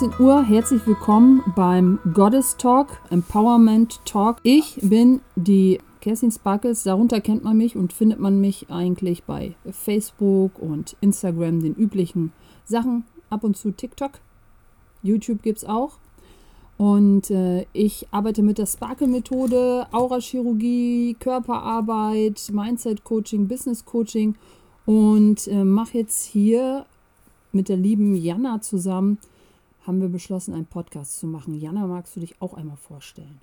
19 Uhr. Herzlich willkommen beim Goddess Talk, Empowerment Talk. Ich bin die Kerstin Sparkles. Darunter kennt man mich und findet man mich eigentlich bei Facebook und Instagram, den üblichen Sachen. Ab und zu TikTok. YouTube gibt es auch. Und äh, ich arbeite mit der Sparkle-Methode, Aurachirurgie, Körperarbeit, Mindset-Coaching, Business-Coaching und äh, mache jetzt hier mit der lieben Jana zusammen, haben wir beschlossen, einen Podcast zu machen. Jana, magst du dich auch einmal vorstellen?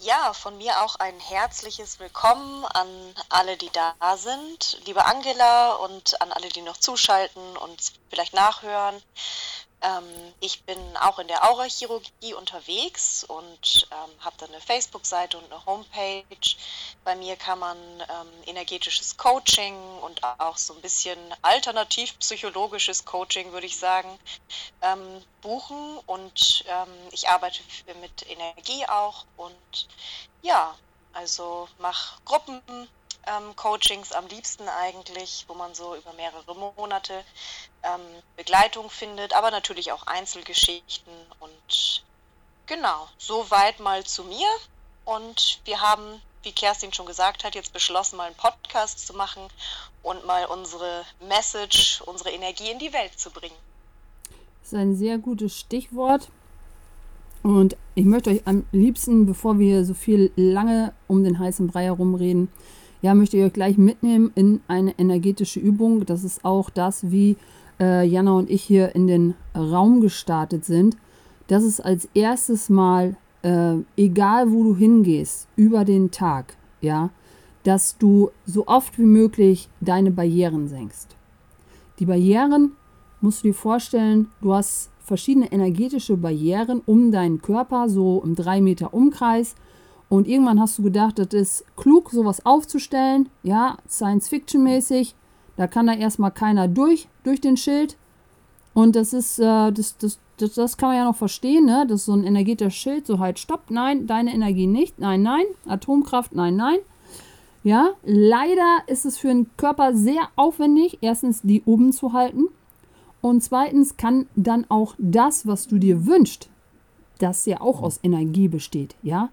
Ja, von mir auch ein herzliches Willkommen an alle, die da sind. Liebe Angela und an alle, die noch zuschalten und vielleicht nachhören. Ähm, ich bin auch in der Aurachirurgie unterwegs und ähm, habe dann eine Facebook-Seite und eine Homepage. Bei mir kann man ähm, energetisches Coaching und auch so ein bisschen alternativ psychologisches Coaching, würde ich sagen, ähm, buchen. Und ähm, ich arbeite mit Energie auch und ja, also mache Gruppen ähm, Coachings am liebsten eigentlich, wo man so über mehrere Monate ähm, Begleitung findet, aber natürlich auch Einzelgeschichten und genau, soweit mal zu mir. Und wir haben, wie Kerstin schon gesagt hat, jetzt beschlossen, mal einen Podcast zu machen und mal unsere Message, unsere Energie in die Welt zu bringen. Das ist ein sehr gutes Stichwort. Und ich möchte euch am liebsten, bevor wir so viel lange um den heißen Brei herumreden, ja, möchte ich euch gleich mitnehmen in eine energetische Übung. Das ist auch das, wie äh, Jana und ich hier in den Raum gestartet sind. Das ist als erstes Mal, äh, egal wo du hingehst, über den Tag, ja, dass du so oft wie möglich deine Barrieren senkst. Die Barrieren musst du dir vorstellen, du hast verschiedene energetische Barrieren um deinen Körper, so im 3 Meter Umkreis. Und irgendwann hast du gedacht, das ist klug, sowas aufzustellen, ja, Science-Fiction-mäßig. Da kann da erstmal keiner durch, durch den Schild. Und das ist, äh, das, das, das, das kann man ja noch verstehen, ne? Das so ein energetischer Schild, so halt, stopp, nein, deine Energie nicht, nein, nein, Atomkraft, nein, nein. Ja, leider ist es für den Körper sehr aufwendig, erstens die oben zu halten. Und zweitens kann dann auch das, was du dir wünschst, das ja auch aus Energie besteht, ja,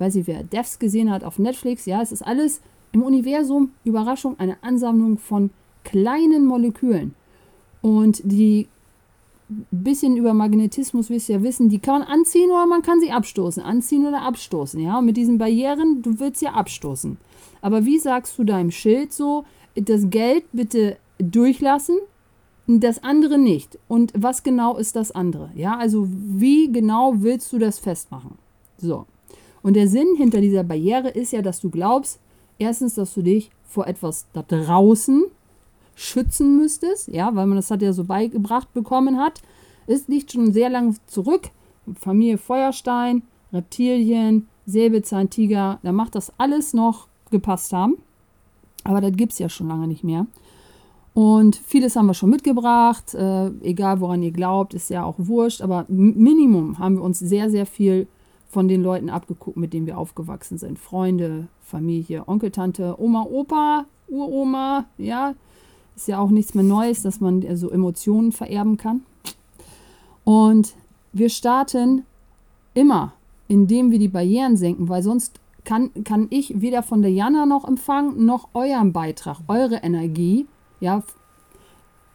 weiß ich, wer Devs gesehen hat auf Netflix, ja, es ist alles im Universum, Überraschung, eine Ansammlung von kleinen Molekülen. Und die bisschen über Magnetismus wirst du ja wissen, die kann man anziehen oder man kann sie abstoßen. Anziehen oder abstoßen, ja. Und mit diesen Barrieren, du willst ja abstoßen. Aber wie sagst du deinem Schild so, das Geld bitte durchlassen, das andere nicht. Und was genau ist das andere? Ja, also wie genau willst du das festmachen? So. Und der Sinn hinter dieser Barriere ist ja, dass du glaubst, erstens, dass du dich vor etwas da draußen schützen müsstest, ja, weil man das hat ja so beigebracht bekommen hat. Es liegt schon sehr lange zurück. Familie Feuerstein, Reptilien, Säbelzahntiger, da macht das alles noch gepasst haben. Aber das gibt es ja schon lange nicht mehr. Und vieles haben wir schon mitgebracht. Äh, egal woran ihr glaubt, ist ja auch wurscht. Aber Minimum haben wir uns sehr, sehr viel von den Leuten abgeguckt, mit denen wir aufgewachsen sind. Freunde, Familie, Onkel, Tante, Oma, Opa, Uroma, ja. Ist ja auch nichts mehr Neues, dass man so Emotionen vererben kann. Und wir starten immer, indem wir die Barrieren senken, weil sonst kann, kann ich weder von der Jana noch empfangen, noch euren Beitrag, eure Energie, ja,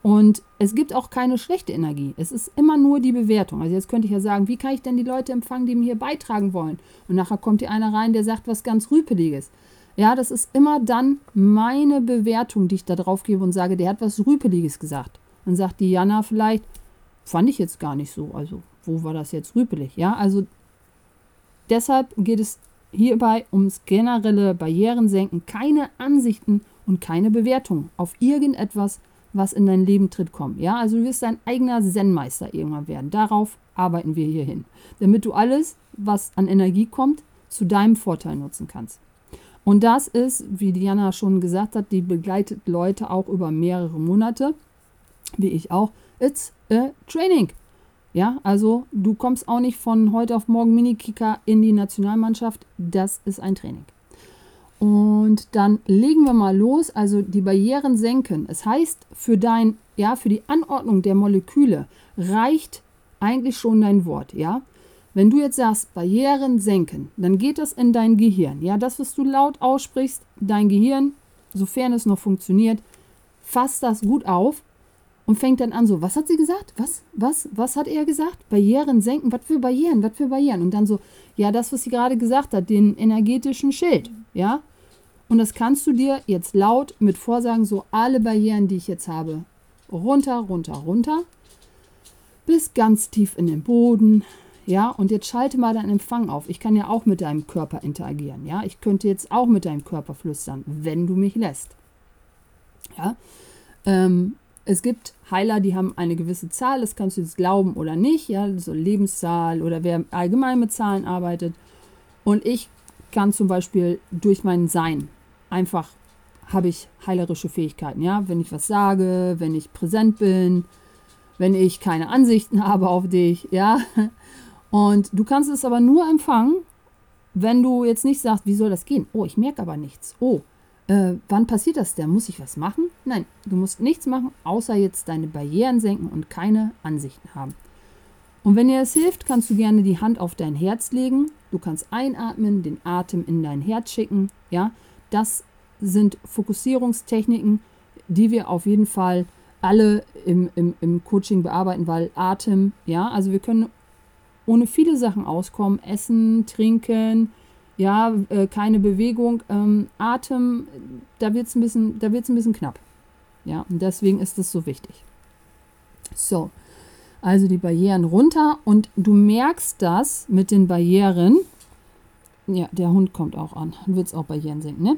und es gibt auch keine schlechte Energie. Es ist immer nur die Bewertung. Also jetzt könnte ich ja sagen, wie kann ich denn die Leute empfangen, die mir hier beitragen wollen? Und nachher kommt hier einer rein, der sagt was ganz Rüpeliges. Ja, das ist immer dann meine Bewertung, die ich da drauf gebe und sage, der hat was Rüpeliges gesagt. Dann sagt die Jana vielleicht, fand ich jetzt gar nicht so. Also, wo war das jetzt rüpelig? Ja, also deshalb geht es hierbei ums generelle Barrieren senken, keine Ansichten und keine Bewertung auf irgendetwas, was in dein Leben tritt, kommen. Ja, also du wirst dein eigener Zen-Meister irgendwann werden. Darauf arbeiten wir hier hin. Damit du alles, was an Energie kommt, zu deinem Vorteil nutzen kannst. Und das ist, wie Diana schon gesagt hat, die begleitet Leute auch über mehrere Monate, wie ich auch. It's a training. Ja, also du kommst auch nicht von heute auf morgen Mini-Kicker in die Nationalmannschaft. Das ist ein Training. Und dann legen wir mal los, also die Barrieren senken. Es heißt für dein ja, für die Anordnung der Moleküle reicht eigentlich schon dein Wort, ja. Wenn du jetzt sagst, Barrieren senken, dann geht das in dein Gehirn. Ja, das, was du laut aussprichst, dein Gehirn, sofern es noch funktioniert, fasst das gut auf und fängt dann an so, was hat sie gesagt? Was? Was? Was hat er gesagt? Barrieren senken? Was für Barrieren? Was für Barrieren? Und dann so, ja, das, was sie gerade gesagt hat, den energetischen Schild, ja? Und das kannst du dir jetzt laut mit Vorsagen, so alle Barrieren, die ich jetzt habe, runter, runter, runter, bis ganz tief in den Boden, ja? Und jetzt schalte mal deinen Empfang auf. Ich kann ja auch mit deinem Körper interagieren, ja? Ich könnte jetzt auch mit deinem Körper flüstern, wenn du mich lässt, ja? Ähm, es gibt Heiler, die haben eine gewisse Zahl, das kannst du jetzt glauben oder nicht, ja, so Lebenszahl oder wer allgemein mit Zahlen arbeitet. Und ich kann zum Beispiel durch mein Sein einfach habe ich heilerische Fähigkeiten, ja, wenn ich was sage, wenn ich präsent bin, wenn ich keine Ansichten habe auf dich, ja. Und du kannst es aber nur empfangen, wenn du jetzt nicht sagst, wie soll das gehen? Oh, ich merke aber nichts. Oh, äh, wann passiert das denn? Muss ich was machen? Nein, du musst nichts machen, außer jetzt deine Barrieren senken und keine Ansichten haben. Und wenn dir das hilft, kannst du gerne die Hand auf dein Herz legen. Du kannst einatmen, den Atem in dein Herz schicken. Ja, das sind Fokussierungstechniken, die wir auf jeden Fall alle im, im, im Coaching bearbeiten, weil Atem, ja, also wir können ohne viele Sachen auskommen. Essen, trinken, ja, äh, keine Bewegung, ähm, Atem, da wird es ein, bisschen, ein bisschen knapp. Ja, und deswegen ist es so wichtig. So, also die Barrieren runter und du merkst das mit den Barrieren. Ja, der Hund kommt auch an, wird es auch Barrieren senken, ne?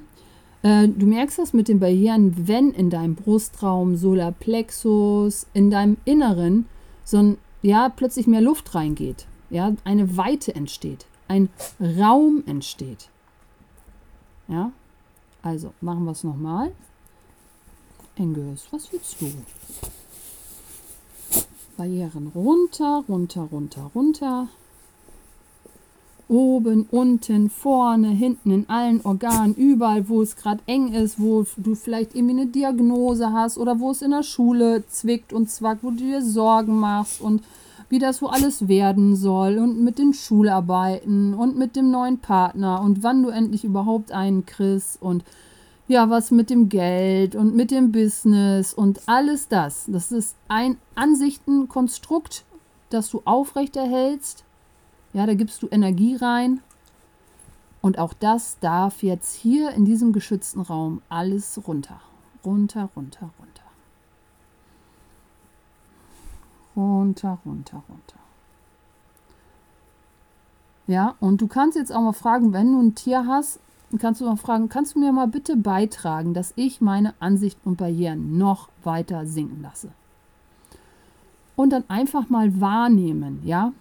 Äh, du merkst das mit den Barrieren, wenn in deinem Brustraum, Solarplexus, in deinem Inneren so ein, ja, plötzlich mehr Luft reingeht, ja, eine Weite entsteht ein Raum entsteht. Ja, also machen wir es nochmal. Engels, was willst du? Barrieren runter, runter, runter, runter. Oben, unten, vorne, hinten, in allen Organen, überall, wo es gerade eng ist, wo du vielleicht irgendwie eine Diagnose hast oder wo es in der Schule zwickt und zwackt, wo du dir Sorgen machst und wie das so alles werden soll und mit den Schularbeiten und mit dem neuen Partner und wann du endlich überhaupt einen kriegst und ja, was mit dem Geld und mit dem Business und alles das. Das ist ein Ansichtenkonstrukt, das du aufrechterhältst. Ja, da gibst du Energie rein. Und auch das darf jetzt hier in diesem geschützten Raum alles runter. Runter, runter, runter. Runter, runter, runter. Ja, und du kannst jetzt auch mal fragen, wenn du ein Tier hast, kannst du mal fragen, kannst du mir mal bitte beitragen, dass ich meine Ansicht und Barrieren noch weiter sinken lasse? Und dann einfach mal wahrnehmen, ja?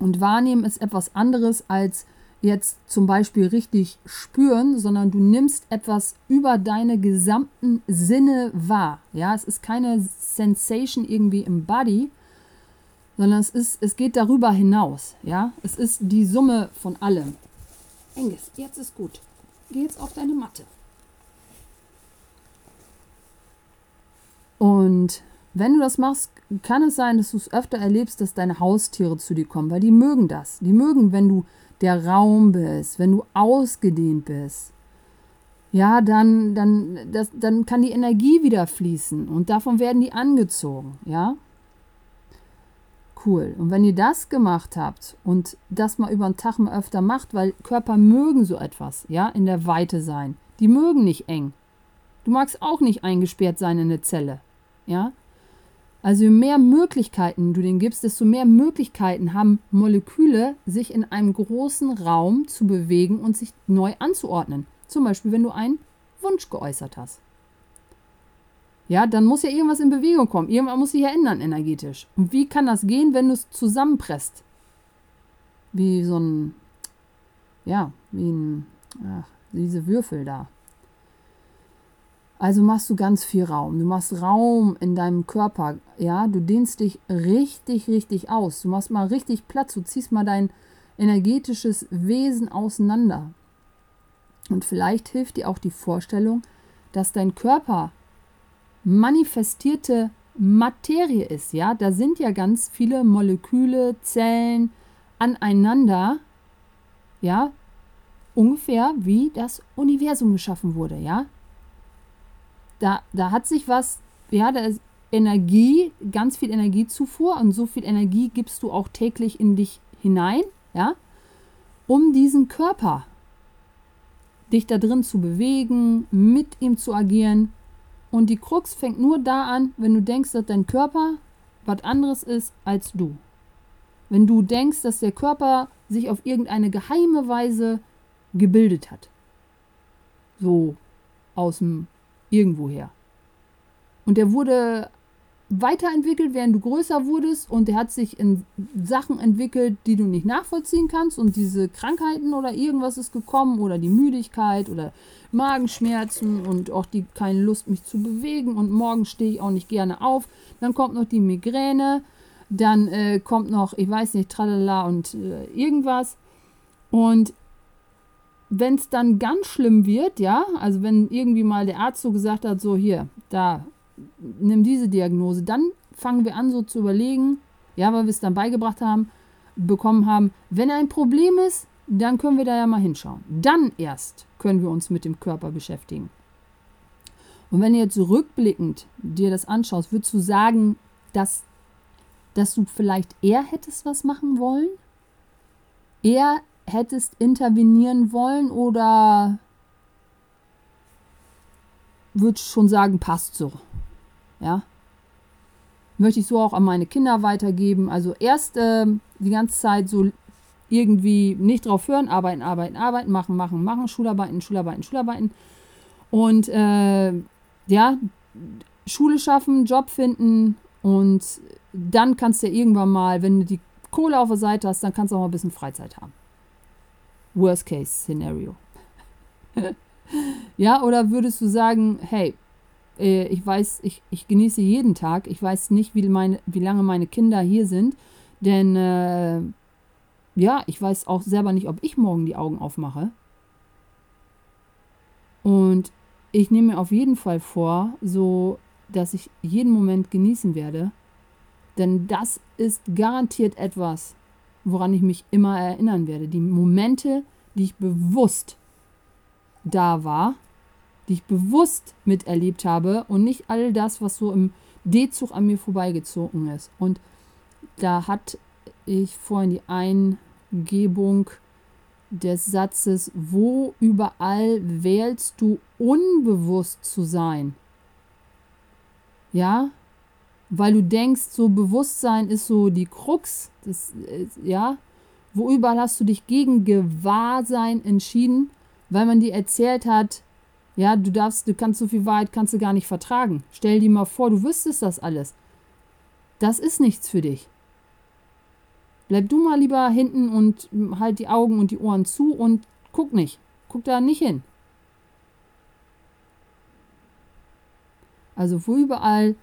Und wahrnehmen ist etwas anderes als jetzt zum Beispiel richtig spüren, sondern du nimmst etwas über deine gesamten Sinne wahr. Ja, es ist keine Sensation irgendwie im Body, sondern es ist, es geht darüber hinaus. Ja, es ist die Summe von allem. Engels, jetzt ist gut. Geh jetzt auf deine Matte. Und wenn du das machst, kann es sein, dass du es öfter erlebst, dass deine Haustiere zu dir kommen, weil die mögen das. Die mögen, wenn du der Raum bist, wenn du ausgedehnt bist, ja, dann, dann, das, dann kann die Energie wieder fließen und davon werden die angezogen, ja. Cool. Und wenn ihr das gemacht habt und das mal über den Tag mal öfter macht, weil Körper mögen so etwas, ja, in der Weite sein. Die mögen nicht eng. Du magst auch nicht eingesperrt sein in eine Zelle, ja. Also je mehr Möglichkeiten du denen gibst, desto mehr Möglichkeiten haben Moleküle, sich in einem großen Raum zu bewegen und sich neu anzuordnen. Zum Beispiel, wenn du einen Wunsch geäußert hast. Ja, dann muss ja irgendwas in Bewegung kommen. Irgendwas muss sich ja ändern energetisch. Und wie kann das gehen, wenn du es zusammenpresst? Wie so ein, ja, wie ein, ach, diese Würfel da. Also machst du ganz viel Raum. Du machst Raum in deinem Körper. Ja, du dehnst dich richtig, richtig aus. Du machst mal richtig Platz. Du ziehst mal dein energetisches Wesen auseinander. Und vielleicht hilft dir auch die Vorstellung, dass dein Körper manifestierte Materie ist, ja, da sind ja ganz viele Moleküle, Zellen aneinander, ja, ungefähr wie das Universum geschaffen wurde, ja. Da, da hat sich was, ja, da ist Energie, ganz viel Energiezufuhr und so viel Energie gibst du auch täglich in dich hinein, ja, um diesen Körper, dich da drin zu bewegen, mit ihm zu agieren. Und die Krux fängt nur da an, wenn du denkst, dass dein Körper was anderes ist als du. Wenn du denkst, dass der Körper sich auf irgendeine geheime Weise gebildet hat. So aus dem irgendwoher. Und der wurde weiterentwickelt, während du größer wurdest und der hat sich in Sachen entwickelt, die du nicht nachvollziehen kannst und diese Krankheiten oder irgendwas ist gekommen oder die Müdigkeit oder Magenschmerzen und auch die keine Lust mich zu bewegen und morgen stehe ich auch nicht gerne auf. Dann kommt noch die Migräne, dann äh, kommt noch, ich weiß nicht, tralala und äh, irgendwas und wenn es dann ganz schlimm wird, ja, also wenn irgendwie mal der Arzt so gesagt hat, so hier, da, nimm diese Diagnose, dann fangen wir an so zu überlegen, ja, weil wir es dann beigebracht haben, bekommen haben, wenn ein Problem ist, dann können wir da ja mal hinschauen. Dann erst können wir uns mit dem Körper beschäftigen. Und wenn du jetzt rückblickend dir das anschaust, würdest du sagen, dass, dass du vielleicht eher hättest was machen wollen? Eher hättest intervenieren wollen oder würdest schon sagen, passt so? Ja. Möchte ich so auch an meine Kinder weitergeben. Also erst äh, die ganze Zeit so irgendwie nicht drauf hören, arbeiten, arbeiten, arbeiten, machen, machen, machen, Schularbeiten, Schularbeiten, Schularbeiten. Und äh, ja, Schule schaffen, Job finden und dann kannst du ja irgendwann mal, wenn du die Kohle auf der Seite hast, dann kannst du auch mal ein bisschen Freizeit haben. Worst-Case-Szenario. ja, oder würdest du sagen, hey, äh, ich weiß, ich, ich genieße jeden Tag, ich weiß nicht, wie, meine, wie lange meine Kinder hier sind, denn äh, ja, ich weiß auch selber nicht, ob ich morgen die Augen aufmache. Und ich nehme mir auf jeden Fall vor, so dass ich jeden Moment genießen werde, denn das ist garantiert etwas, woran ich mich immer erinnern werde. Die Momente, die ich bewusst da war, die ich bewusst miterlebt habe und nicht all das, was so im D-Zug an mir vorbeigezogen ist. Und da hatte ich vorhin die Eingebung des Satzes, wo überall wählst du unbewusst zu sein? Ja, weil du denkst, so Bewusstsein ist so die Krux, das, äh, ja, wo überall hast du dich gegen Gewahrsein entschieden, weil man dir erzählt hat, ja, du darfst, du kannst so viel Wahrheit kannst du gar nicht vertragen. Stell dir mal vor, du wüsstest das alles. Das ist nichts für dich. Bleib du mal lieber hinten und halt die Augen und die Ohren zu und guck nicht. Guck da nicht hin. Also wo überall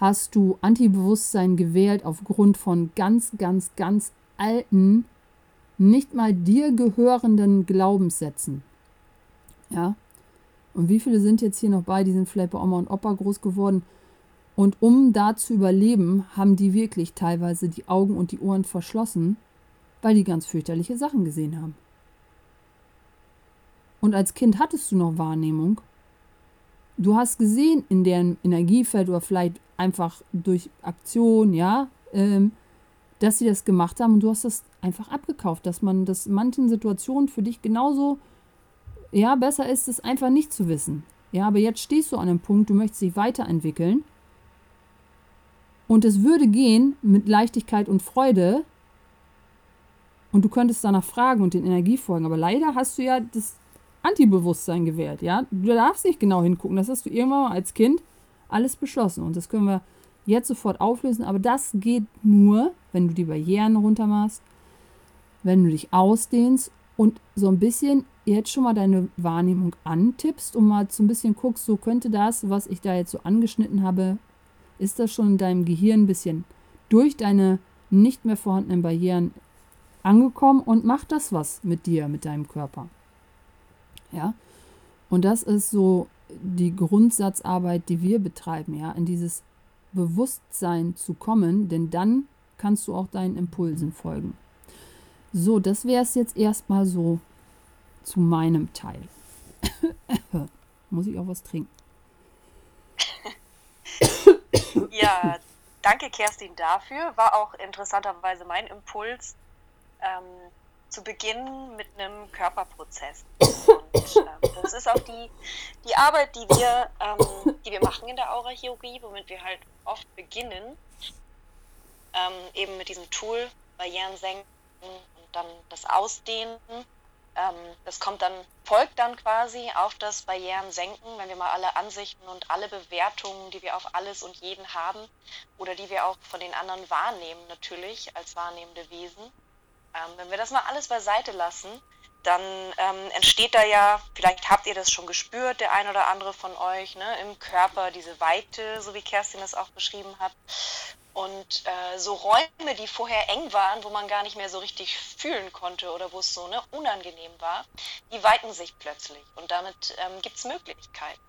hast du Antibewusstsein gewählt aufgrund von ganz, ganz, ganz alten, nicht mal dir gehörenden Glaubenssätzen. Ja. Und wie viele sind jetzt hier noch bei, die sind vielleicht bei Oma und Opa groß geworden. Und um da zu überleben, haben die wirklich teilweise die Augen und die Ohren verschlossen, weil die ganz fürchterliche Sachen gesehen haben. Und als Kind hattest du noch Wahrnehmung. Du hast gesehen in deren Energiefeld oder vielleicht einfach durch Aktion, ja, ähm, dass sie das gemacht haben. Und du hast das einfach abgekauft, dass man das in manchen Situationen für dich genauso, ja, besser ist, es einfach nicht zu wissen. Ja, aber jetzt stehst du an einem Punkt, du möchtest dich weiterentwickeln. Und es würde gehen mit Leichtigkeit und Freude. Und du könntest danach fragen und den Energie folgen, aber leider hast du ja das Antibewusstsein gewählt, ja. Du darfst nicht genau hingucken, das hast du irgendwann mal als Kind alles beschlossen. Und das können wir jetzt sofort auflösen, aber das geht nur, wenn du die Barrieren runtermachst, wenn du dich ausdehnst und so ein bisschen jetzt schon mal deine Wahrnehmung antippst und mal so ein bisschen guckst, so könnte das, was ich da jetzt so angeschnitten habe, ist das schon in deinem Gehirn ein bisschen durch deine nicht mehr vorhandenen Barrieren angekommen und macht das was mit dir, mit deinem Körper. Ja, und das ist so die Grundsatzarbeit, die wir betreiben, ja, in dieses Bewusstsein zu kommen, denn dann kannst du auch deinen Impulsen folgen. So, das wäre es jetzt erstmal so zu meinem Teil. Muss ich auch was trinken? ja, danke Kerstin dafür. War auch interessanterweise mein Impuls, ähm, zu beginnen mit einem Körperprozess. Ähm, das ist auch die, die Arbeit, die wir, ähm, die wir machen in der Aura-Chirurgie, womit wir halt oft beginnen, ähm, eben mit diesem Tool Barrieren senken und dann das Ausdehnen. Ähm, das kommt dann, folgt dann quasi auf das Barrieren senken, wenn wir mal alle Ansichten und alle Bewertungen, die wir auf alles und jeden haben oder die wir auch von den anderen wahrnehmen, natürlich als wahrnehmende Wesen. Ähm, wenn wir das mal alles beiseite lassen, dann ähm, entsteht da ja, vielleicht habt ihr das schon gespürt, der ein oder andere von euch, ne, im Körper diese Weite, so wie Kerstin es auch beschrieben hat. Und äh, so Räume, die vorher eng waren, wo man gar nicht mehr so richtig fühlen konnte oder wo es so ne, unangenehm war, die weiten sich plötzlich. Und damit ähm, gibt es Möglichkeiten.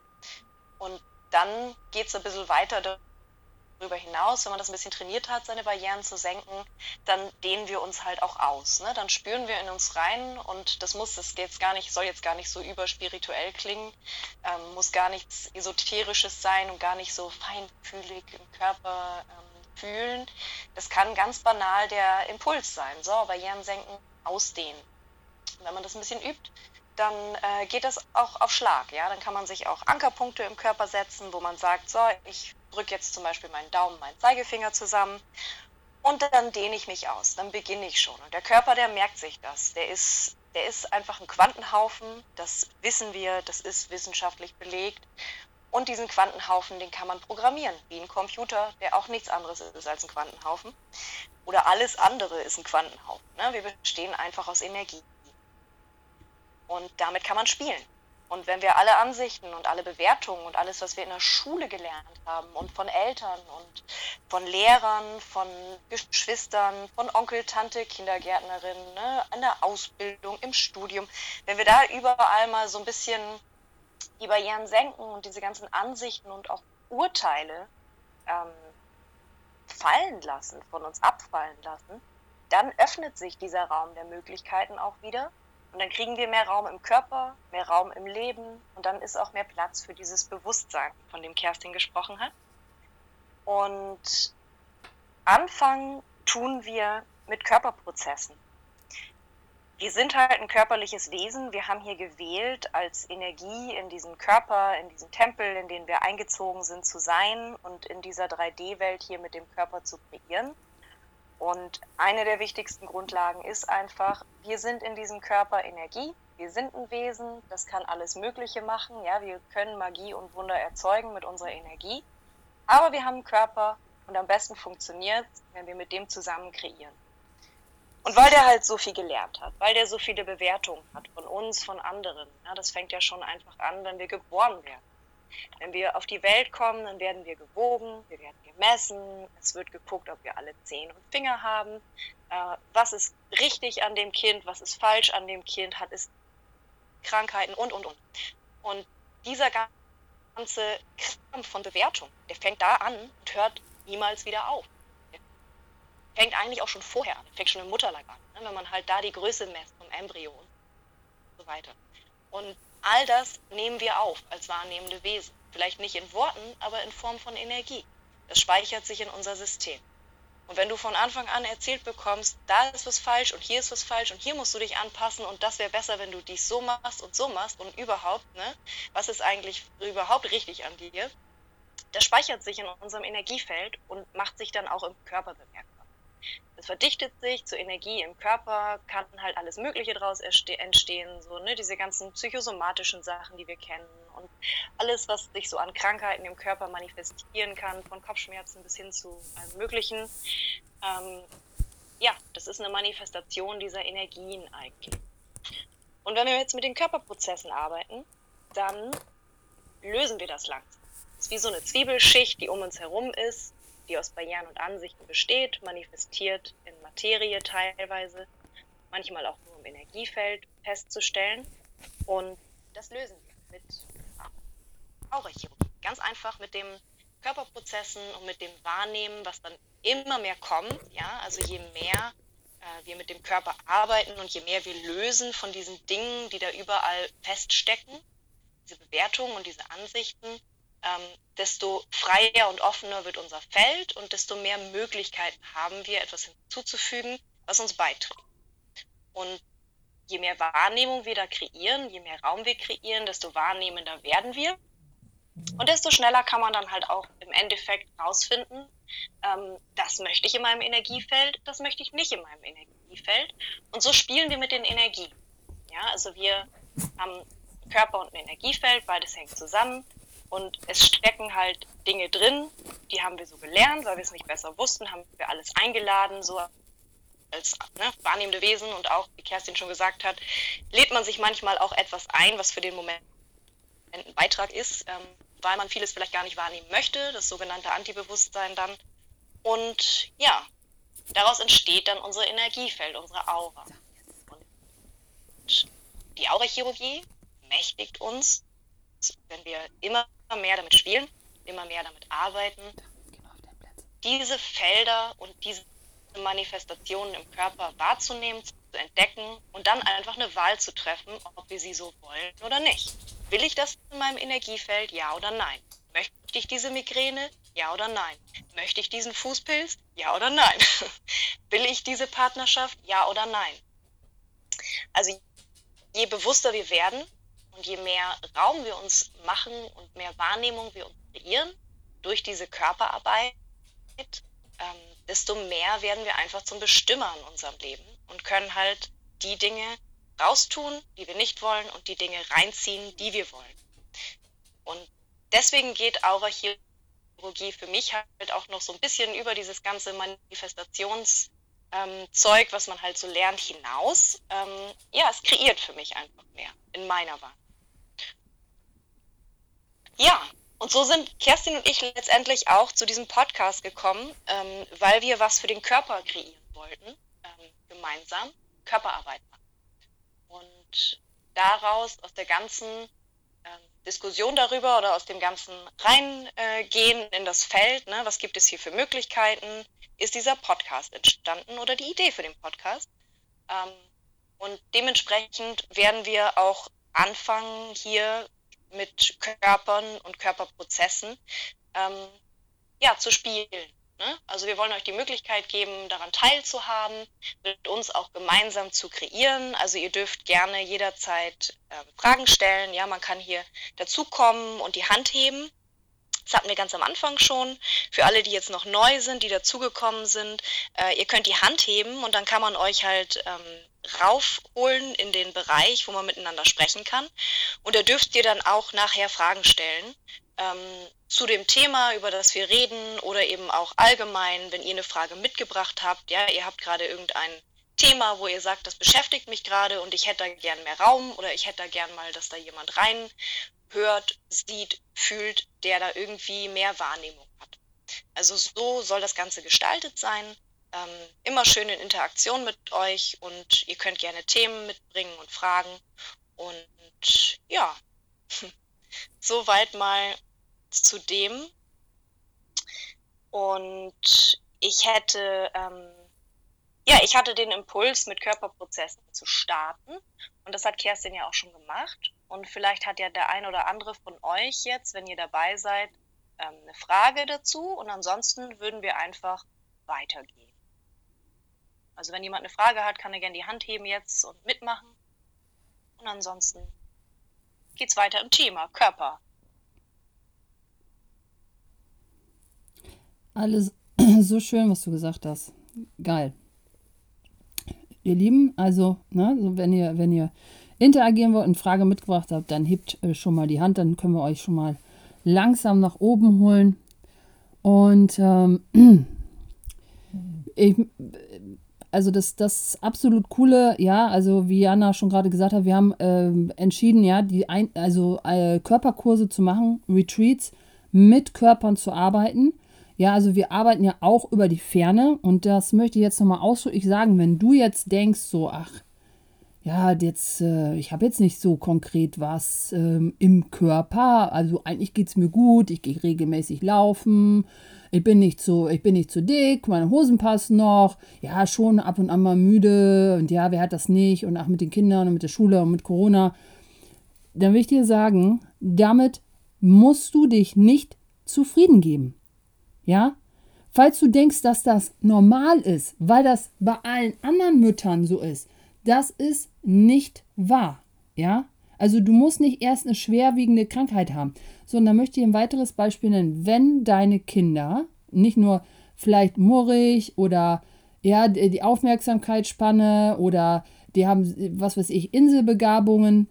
Und dann geht es ein bisschen weiter darüber hinaus, wenn man das ein bisschen trainiert hat, seine Barrieren zu senken, dann dehnen wir uns halt auch aus. Ne? Dann spüren wir in uns rein und das muss, das jetzt gar nicht, soll jetzt gar nicht so überspirituell klingen, ähm, muss gar nichts Esoterisches sein und gar nicht so feinfühlig im Körper ähm, fühlen. Das kann ganz banal der Impuls sein. So, Barrieren senken, ausdehnen. Wenn man das ein bisschen übt, dann äh, geht das auch auf Schlag. Ja? Dann kann man sich auch Ankerpunkte im Körper setzen, wo man sagt, so, ich drücke jetzt zum Beispiel meinen Daumen, meinen Zeigefinger zusammen und dann dehne ich mich aus. Dann beginne ich schon. Und der Körper, der merkt sich das. Der ist, der ist einfach ein Quantenhaufen. Das wissen wir, das ist wissenschaftlich belegt. Und diesen Quantenhaufen, den kann man programmieren, wie ein Computer, der auch nichts anderes ist als ein Quantenhaufen. Oder alles andere ist ein Quantenhaufen. Ne? Wir bestehen einfach aus Energie. Und damit kann man spielen. Und wenn wir alle Ansichten und alle Bewertungen und alles, was wir in der Schule gelernt haben und von Eltern und von Lehrern, von Geschwistern, von Onkel, Tante, Kindergärtnerin, ne, in der Ausbildung, im Studium, wenn wir da überall mal so ein bisschen die Barrieren senken und diese ganzen Ansichten und auch Urteile ähm, fallen lassen, von uns abfallen lassen, dann öffnet sich dieser Raum der Möglichkeiten auch wieder und dann kriegen wir mehr Raum im Körper, mehr Raum im Leben und dann ist auch mehr Platz für dieses Bewusstsein, von dem Kerstin gesprochen hat. Und anfangen tun wir mit Körperprozessen. Wir sind halt ein körperliches Wesen. Wir haben hier gewählt, als Energie in diesem Körper, in diesem Tempel, in den wir eingezogen sind, zu sein und in dieser 3D-Welt hier mit dem Körper zu kreieren. Und eine der wichtigsten Grundlagen ist einfach, wir sind in diesem Körper Energie, wir sind ein Wesen, das kann alles Mögliche machen, ja, wir können Magie und Wunder erzeugen mit unserer Energie, aber wir haben einen Körper und am besten funktioniert, wenn wir mit dem zusammen kreieren. Und weil der halt so viel gelernt hat, weil der so viele Bewertungen hat von uns, von anderen, ja, das fängt ja schon einfach an, wenn wir geboren werden. Wenn wir auf die Welt kommen, dann werden wir gewogen, wir werden gemessen, es wird geguckt, ob wir alle Zehen und Finger haben, äh, was ist richtig an dem Kind, was ist falsch an dem Kind, hat es Krankheiten und, und, und. Und dieser ganze Kram von Bewertung, der fängt da an und hört niemals wieder auf. Der fängt eigentlich auch schon vorher an, fängt schon im Mutterleib an, ne? wenn man halt da die Größe messt vom Embryo und so weiter. Und All das nehmen wir auf als wahrnehmende Wesen. Vielleicht nicht in Worten, aber in Form von Energie. Das speichert sich in unser System. Und wenn du von Anfang an erzählt bekommst, da ist was falsch und hier ist was falsch und hier musst du dich anpassen und das wäre besser, wenn du dies so machst und so machst und überhaupt, ne, was ist eigentlich überhaupt richtig an dir, das speichert sich in unserem Energiefeld und macht sich dann auch im Körper bemerkbar. Es verdichtet sich zur Energie im Körper, kann halt alles Mögliche daraus entstehen, so ne, diese ganzen psychosomatischen Sachen, die wir kennen und alles, was sich so an Krankheiten im Körper manifestieren kann, von Kopfschmerzen bis hin zu allem Möglichen. Ähm, ja, das ist eine Manifestation dieser Energien eigentlich. Und wenn wir jetzt mit den Körperprozessen arbeiten, dann lösen wir das langsam. Es ist wie so eine Zwiebelschicht, die um uns herum ist die aus Barrieren und Ansichten besteht, manifestiert in Materie teilweise, manchmal auch nur im Energiefeld festzustellen. Und das lösen wir mit Aurachirurgie. Ganz einfach mit dem Körperprozessen und mit dem Wahrnehmen, was dann immer mehr kommt. Ja, also je mehr äh, wir mit dem Körper arbeiten und je mehr wir lösen von diesen Dingen, die da überall feststecken, diese Bewertungen und diese Ansichten, ähm, desto freier und offener wird unser Feld und desto mehr Möglichkeiten haben wir, etwas hinzuzufügen, was uns beiträgt. Und je mehr Wahrnehmung wir da kreieren, je mehr Raum wir kreieren, desto wahrnehmender werden wir. Und desto schneller kann man dann halt auch im Endeffekt rausfinden, ähm, das möchte ich in meinem Energiefeld, das möchte ich nicht in meinem Energiefeld. Und so spielen wir mit den Energien. Ja, also wir haben Körper und ein Energiefeld, beides hängt zusammen. Und es stecken halt Dinge drin, die haben wir so gelernt, weil wir es nicht besser wussten, haben wir alles eingeladen, so als ne, wahrnehmende Wesen und auch, wie Kerstin schon gesagt hat, lädt man sich manchmal auch etwas ein, was für den Moment ein Beitrag ist, ähm, weil man vieles vielleicht gar nicht wahrnehmen möchte, das sogenannte Antibewusstsein dann. Und ja, daraus entsteht dann unser Energiefeld, unsere Aura. Und die Aurachirurgie mächtigt uns, wenn wir immer mehr damit spielen, immer mehr damit arbeiten, diese Felder und diese Manifestationen im Körper wahrzunehmen, zu entdecken und dann einfach eine Wahl zu treffen, ob wir sie so wollen oder nicht. Will ich das in meinem Energiefeld? Ja oder nein? Möchte ich diese Migräne? Ja oder nein? Möchte ich diesen Fußpilz? Ja oder nein? Will ich diese Partnerschaft? Ja oder nein? Also je bewusster wir werden je mehr Raum wir uns machen und mehr Wahrnehmung wir uns kreieren durch diese Körperarbeit, ähm, desto mehr werden wir einfach zum Bestimmer in unserem Leben und können halt die Dinge raustun, die wir nicht wollen und die Dinge reinziehen, die wir wollen. Und deswegen geht Aurachirurgie für mich halt auch noch so ein bisschen über dieses ganze Manifestationszeug, ähm, was man halt so lernt, hinaus. Ähm, ja, es kreiert für mich einfach mehr in meiner Wahrnehmung. Ja, und so sind Kerstin und ich letztendlich auch zu diesem Podcast gekommen, ähm, weil wir was für den Körper kreieren wollten, ähm, gemeinsam Körperarbeit machen. Und daraus, aus der ganzen ähm, Diskussion darüber oder aus dem ganzen Reingehen in das Feld, ne, was gibt es hier für Möglichkeiten, ist dieser Podcast entstanden oder die Idee für den Podcast. Ähm, und dementsprechend werden wir auch anfangen, hier mit Körpern und Körperprozessen ähm, ja, zu spielen. Ne? Also wir wollen euch die Möglichkeit geben, daran teilzuhaben, mit uns auch gemeinsam zu kreieren. Also ihr dürft gerne jederzeit äh, Fragen stellen. Ja, man kann hier dazukommen und die Hand heben. Das hatten wir ganz am Anfang schon. Für alle, die jetzt noch neu sind, die dazugekommen sind, äh, ihr könnt die Hand heben und dann kann man euch halt ähm, raufholen in den Bereich, wo man miteinander sprechen kann. Und da dürft ihr dann auch nachher Fragen stellen ähm, zu dem Thema, über das wir reden oder eben auch allgemein, wenn ihr eine Frage mitgebracht habt. Ja, ihr habt gerade irgendein Thema, wo ihr sagt, das beschäftigt mich gerade und ich hätte da gern mehr Raum oder ich hätte da gern mal, dass da jemand reinhört, sieht, fühlt, der da irgendwie mehr Wahrnehmung hat. Also so soll das Ganze gestaltet sein ähm, immer schön in Interaktion mit euch und ihr könnt gerne Themen mitbringen und fragen. Und ja, soweit mal zu dem. Und ich hätte, ähm, ja, ich hatte den Impuls, mit Körperprozessen zu starten. Und das hat Kerstin ja auch schon gemacht. Und vielleicht hat ja der ein oder andere von euch jetzt, wenn ihr dabei seid, ähm, eine Frage dazu. Und ansonsten würden wir einfach weitergehen. Also wenn jemand eine Frage hat, kann er gerne die Hand heben jetzt und mitmachen. Und ansonsten geht es weiter im Thema Körper. Alles so schön, was du gesagt hast. Geil. Ihr Lieben, also, ne, wenn ihr, wenn ihr interagieren wollt und Frage mitgebracht habt, dann hebt äh, schon mal die Hand, dann können wir euch schon mal langsam nach oben holen. Und ähm, ich, also das, das absolut coole, ja, also wie Jana schon gerade gesagt hat, wir haben äh, entschieden, ja, die ein, also äh, Körperkurse zu machen, Retreats mit Körpern zu arbeiten. Ja, also wir arbeiten ja auch über die Ferne und das möchte ich jetzt nochmal ausdrücklich sagen, wenn du jetzt denkst, so, ach, ja, jetzt, äh, ich habe jetzt nicht so konkret was ähm, im Körper. Also eigentlich geht es mir gut, ich gehe regelmäßig laufen, ich bin nicht so, ich bin nicht zu dick, meine Hosen passen noch, ja, schon ab und an mal müde und ja, wer hat das nicht? Und auch mit den Kindern und mit der Schule und mit Corona. Dann will ich dir sagen, damit musst du dich nicht zufrieden geben. Ja? Falls du denkst, dass das normal ist, weil das bei allen anderen Müttern so ist, das ist nicht wahr. Ja? Also du musst nicht erst eine schwerwiegende Krankheit haben, sondern möchte ich ein weiteres Beispiel nennen. Wenn deine Kinder nicht nur vielleicht murrig oder ja, die Aufmerksamkeitsspanne oder die haben, was weiß ich, Inselbegabungen,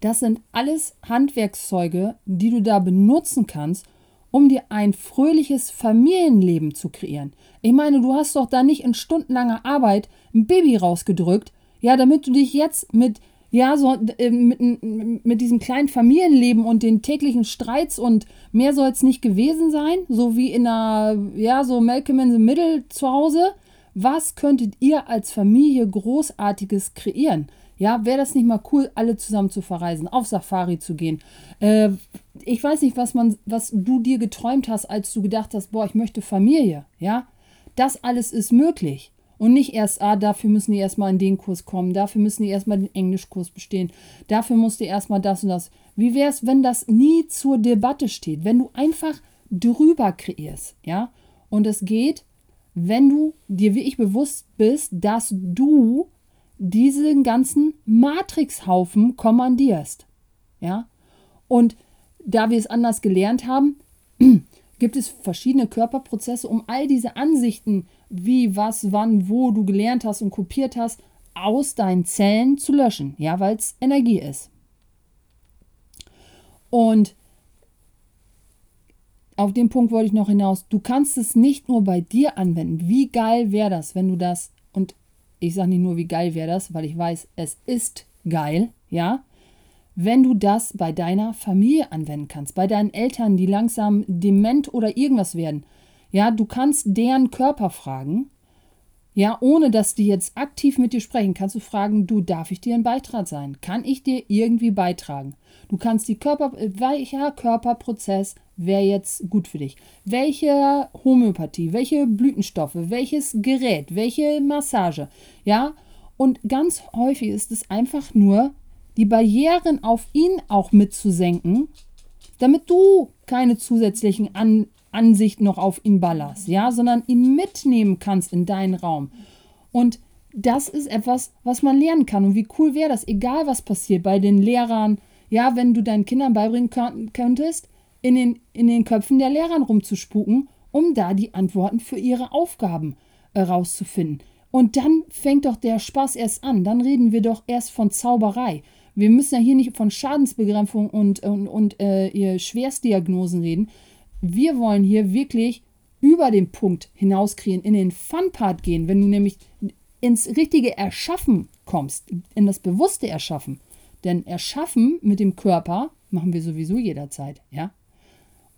das sind alles Handwerkszeuge, die du da benutzen kannst, um dir ein fröhliches Familienleben zu kreieren. Ich meine, du hast doch da nicht in stundenlanger Arbeit ein Baby rausgedrückt, ja, damit du dich jetzt mit, ja, so äh, mit, mit diesem kleinen Familienleben und den täglichen Streits und mehr soll es nicht gewesen sein, so wie in einer, ja, so Malcolm in the Middle zu Hause. Was könntet ihr als Familie Großartiges kreieren? Ja, wäre das nicht mal cool, alle zusammen zu verreisen, auf Safari zu gehen? Äh, ich weiß nicht, was man, was du dir geträumt hast, als du gedacht hast, boah, ich möchte Familie. Ja, das alles ist möglich. Und nicht erst, ah, dafür müssen die erstmal in den Kurs kommen, dafür müssen die erstmal den Englischkurs bestehen, dafür musst du erstmal das und das. Wie wäre es, wenn das nie zur Debatte steht, wenn du einfach drüber kreierst, ja? Und es geht, wenn du dir wirklich bewusst bist, dass du diesen ganzen Matrixhaufen kommandierst. Ja? Und da wir es anders gelernt haben, gibt es verschiedene Körperprozesse, um all diese Ansichten, wie, was, wann, wo du gelernt hast und kopiert hast, aus deinen Zellen zu löschen, ja, weil es Energie ist. Und auf den Punkt wollte ich noch hinaus. Du kannst es nicht nur bei dir anwenden. Wie geil wäre das, wenn du das, und ich sage nicht nur, wie geil wäre das, weil ich weiß, es ist geil, ja, wenn du das bei deiner Familie anwenden kannst, bei deinen Eltern, die langsam dement oder irgendwas werden. Ja, du kannst deren Körper fragen, ja, ohne dass die jetzt aktiv mit dir sprechen, kannst du fragen, du, darf ich dir ein Beitrag sein? Kann ich dir irgendwie beitragen? Du kannst die Körper, welcher Körperprozess wäre jetzt gut für dich? Welche Homöopathie, welche Blütenstoffe, welches Gerät, welche Massage, ja? Und ganz häufig ist es einfach nur, die Barrieren auf ihn auch mitzusenken, damit du keine zusätzlichen An Ansicht noch auf ihn ballerst, ja, sondern ihn mitnehmen kannst in deinen Raum. Und das ist etwas, was man lernen kann. Und wie cool wäre das, egal was passiert bei den Lehrern, ja, wenn du deinen Kindern beibringen könntest, in den, in den Köpfen der Lehrern rumzuspuken, um da die Antworten für ihre Aufgaben herauszufinden. Und dann fängt doch der Spaß erst an. Dann reden wir doch erst von Zauberei. Wir müssen ja hier nicht von Schadensbegrenzung und, und, und äh, Schwerstdiagnosen reden, wir wollen hier wirklich über den Punkt hinauskriegen, in den Fun-Part gehen, wenn du nämlich ins richtige Erschaffen kommst, in das bewusste Erschaffen. Denn Erschaffen mit dem Körper machen wir sowieso jederzeit, ja.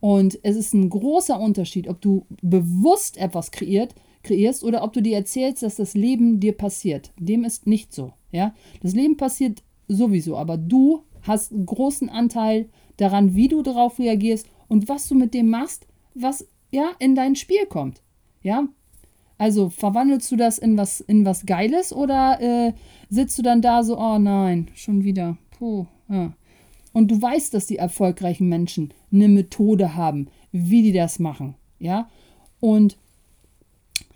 Und es ist ein großer Unterschied, ob du bewusst etwas kreiert, kreierst oder ob du dir erzählst, dass das Leben dir passiert. Dem ist nicht so, ja. Das Leben passiert sowieso, aber du hast einen großen Anteil daran, wie du darauf reagierst und was du mit dem machst, was ja in dein Spiel kommt. Ja, also verwandelst du das in was, in was Geiles oder äh, sitzt du dann da so, oh nein, schon wieder. Puh, ja. Und du weißt, dass die erfolgreichen Menschen eine Methode haben, wie die das machen. Ja. Und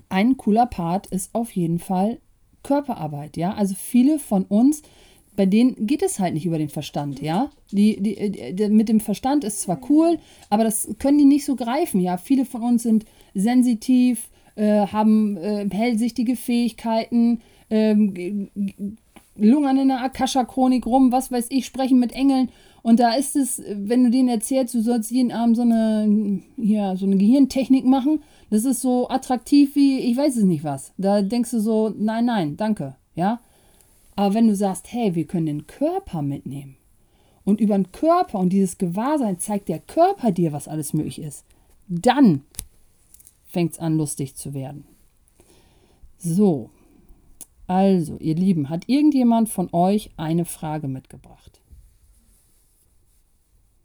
ein cooler Part ist auf jeden Fall Körperarbeit. Ja. Also viele von uns bei denen geht es halt nicht über den Verstand, ja. Die, die, die, mit dem Verstand ist zwar cool, aber das können die nicht so greifen, ja. Viele von uns sind sensitiv, äh, haben äh, hellsichtige Fähigkeiten, ähm, lungern in der Akasha-Chronik rum, was weiß ich, sprechen mit Engeln. Und da ist es, wenn du denen erzählst, du sollst jeden Abend so eine, ja, so eine Gehirntechnik machen, das ist so attraktiv wie, ich weiß es nicht was. Da denkst du so, nein, nein, danke, ja. Aber wenn du sagst, hey, wir können den Körper mitnehmen und über den Körper und dieses Gewahrsein zeigt der Körper dir, was alles möglich ist, dann fängt es an, lustig zu werden. So, Also, ihr Lieben, hat irgendjemand von euch eine Frage mitgebracht?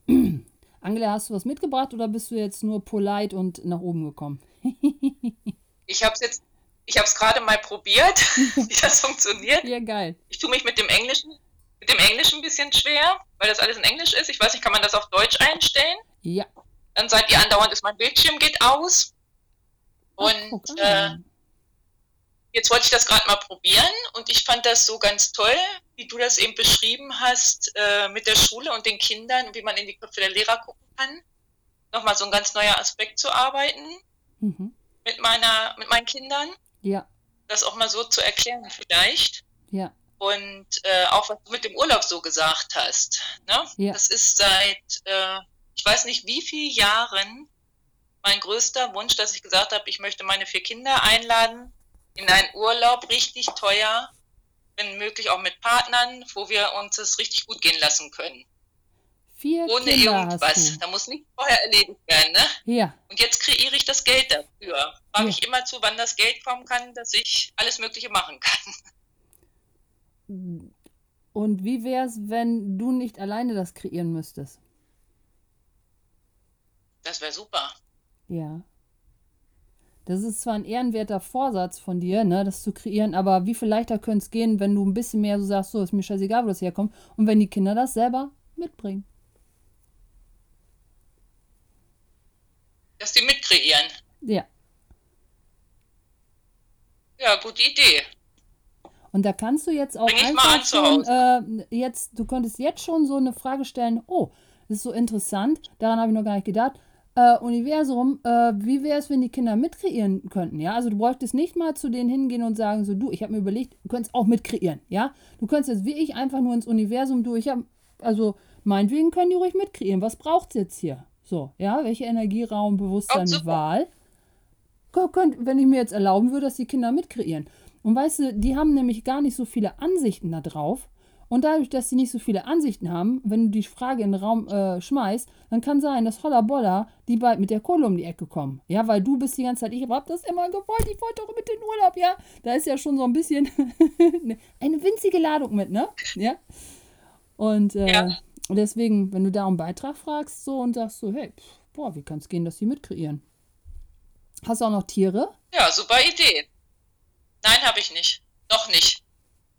Angela, hast du was mitgebracht oder bist du jetzt nur polite und nach oben gekommen? ich habe es jetzt, ich habe es gerade mal probiert, wie das funktioniert. Ja, geil. Ich tue mich mit dem Englischen, mit dem Englischen ein bisschen schwer, weil das alles in Englisch ist. Ich weiß nicht, kann man das auf Deutsch einstellen? Ja. Dann seid ihr andauernd, ist mein Bildschirm geht aus. Und Ach, äh, jetzt wollte ich das gerade mal probieren und ich fand das so ganz toll, wie du das eben beschrieben hast äh, mit der Schule und den Kindern, wie man in die Köpfe der Lehrer gucken kann. Nochmal so ein ganz neuer Aspekt zu arbeiten mhm. mit meiner, mit meinen Kindern. Ja. Das auch mal so zu erklären vielleicht. Ja. Und äh, auch was du mit dem Urlaub so gesagt hast. Ne? Ja. Das ist seit, äh, ich weiß nicht wie vielen Jahren mein größter Wunsch, dass ich gesagt habe, ich möchte meine vier Kinder einladen in einen Urlaub, richtig teuer, wenn möglich auch mit Partnern, wo wir uns das richtig gut gehen lassen können. Vier Ohne Kinder irgendwas. Da muss nicht vorher erledigt werden, ne? Ja. Und jetzt kreiere ich das Geld dafür. Frage ja. ich immer zu, wann das Geld kommen kann, dass ich alles Mögliche machen kann. Und wie wäre es, wenn du nicht alleine das kreieren müsstest? Das wäre super. Ja. Das ist zwar ein ehrenwerter Vorsatz von dir, ne, das zu kreieren, aber wie viel leichter könnte es gehen, wenn du ein bisschen mehr so sagst, so ist mir scheißegal, wo das herkommt, und wenn die Kinder das selber mitbringen. Dass die mitkreieren. Ja. Ja, gute Idee. Und da kannst du jetzt auch einfach schon, äh, jetzt, du könntest jetzt schon so eine Frage stellen, oh, das ist so interessant, daran habe ich noch gar nicht gedacht äh, Universum, äh, wie wäre es, wenn die Kinder mitkreieren könnten, ja? Also du bräuchtest nicht mal zu denen hingehen und sagen, so du, ich habe mir überlegt, du könntest auch mitkreieren, ja? Du könntest jetzt wie ich einfach nur ins Universum, du, ich habe, also meinetwegen können die ruhig mitkreieren. Was braucht es jetzt hier? So, ja, welche Energieraum, Bewusstsein, oh, Wahl? Könnt, wenn ich mir jetzt erlauben würde, dass die Kinder mitkreieren. Und weißt du, die haben nämlich gar nicht so viele Ansichten da drauf. Und dadurch, dass sie nicht so viele Ansichten haben, wenn du die Frage in den Raum äh, schmeißt, dann kann sein, dass Holla Bolla die bald mit der Kohle um die Ecke kommen. Ja, weil du bist die ganze Zeit, ich hab das immer gewollt, ich wollte doch mit den Urlaub, ja. Da ist ja schon so ein bisschen eine winzige Ladung mit, ne? Ja. Und äh, ja. Deswegen, wenn du da um Beitrag fragst so und sagst so, hey, pff, boah, wie kann es gehen, dass die mitkreieren? Hast du auch noch Tiere? Ja, super Idee. Nein, habe ich nicht. Noch nicht.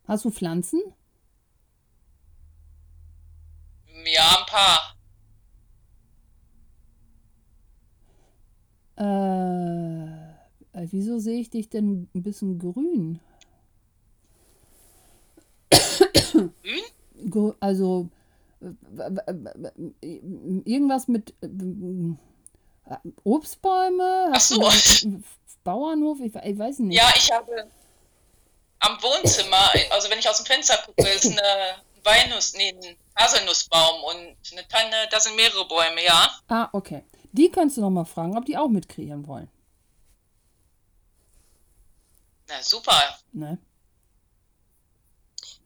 Hast du Pflanzen? Ja, ein paar. Äh, wieso sehe ich dich denn ein bisschen grün? Grün? Also, irgendwas mit äh, Obstbäume? Ach so. Bauernhof? Ich, ich, weiß nicht. Ja, ich habe am Wohnzimmer, also wenn ich aus dem Fenster gucke, ist eine Weinnuss, nee, ein Haselnussbaum und eine Tanne, das sind mehrere Bäume, ja. Ah, okay. Die kannst du noch mal fragen, ob die auch mitkreieren wollen. Na, super. Ne?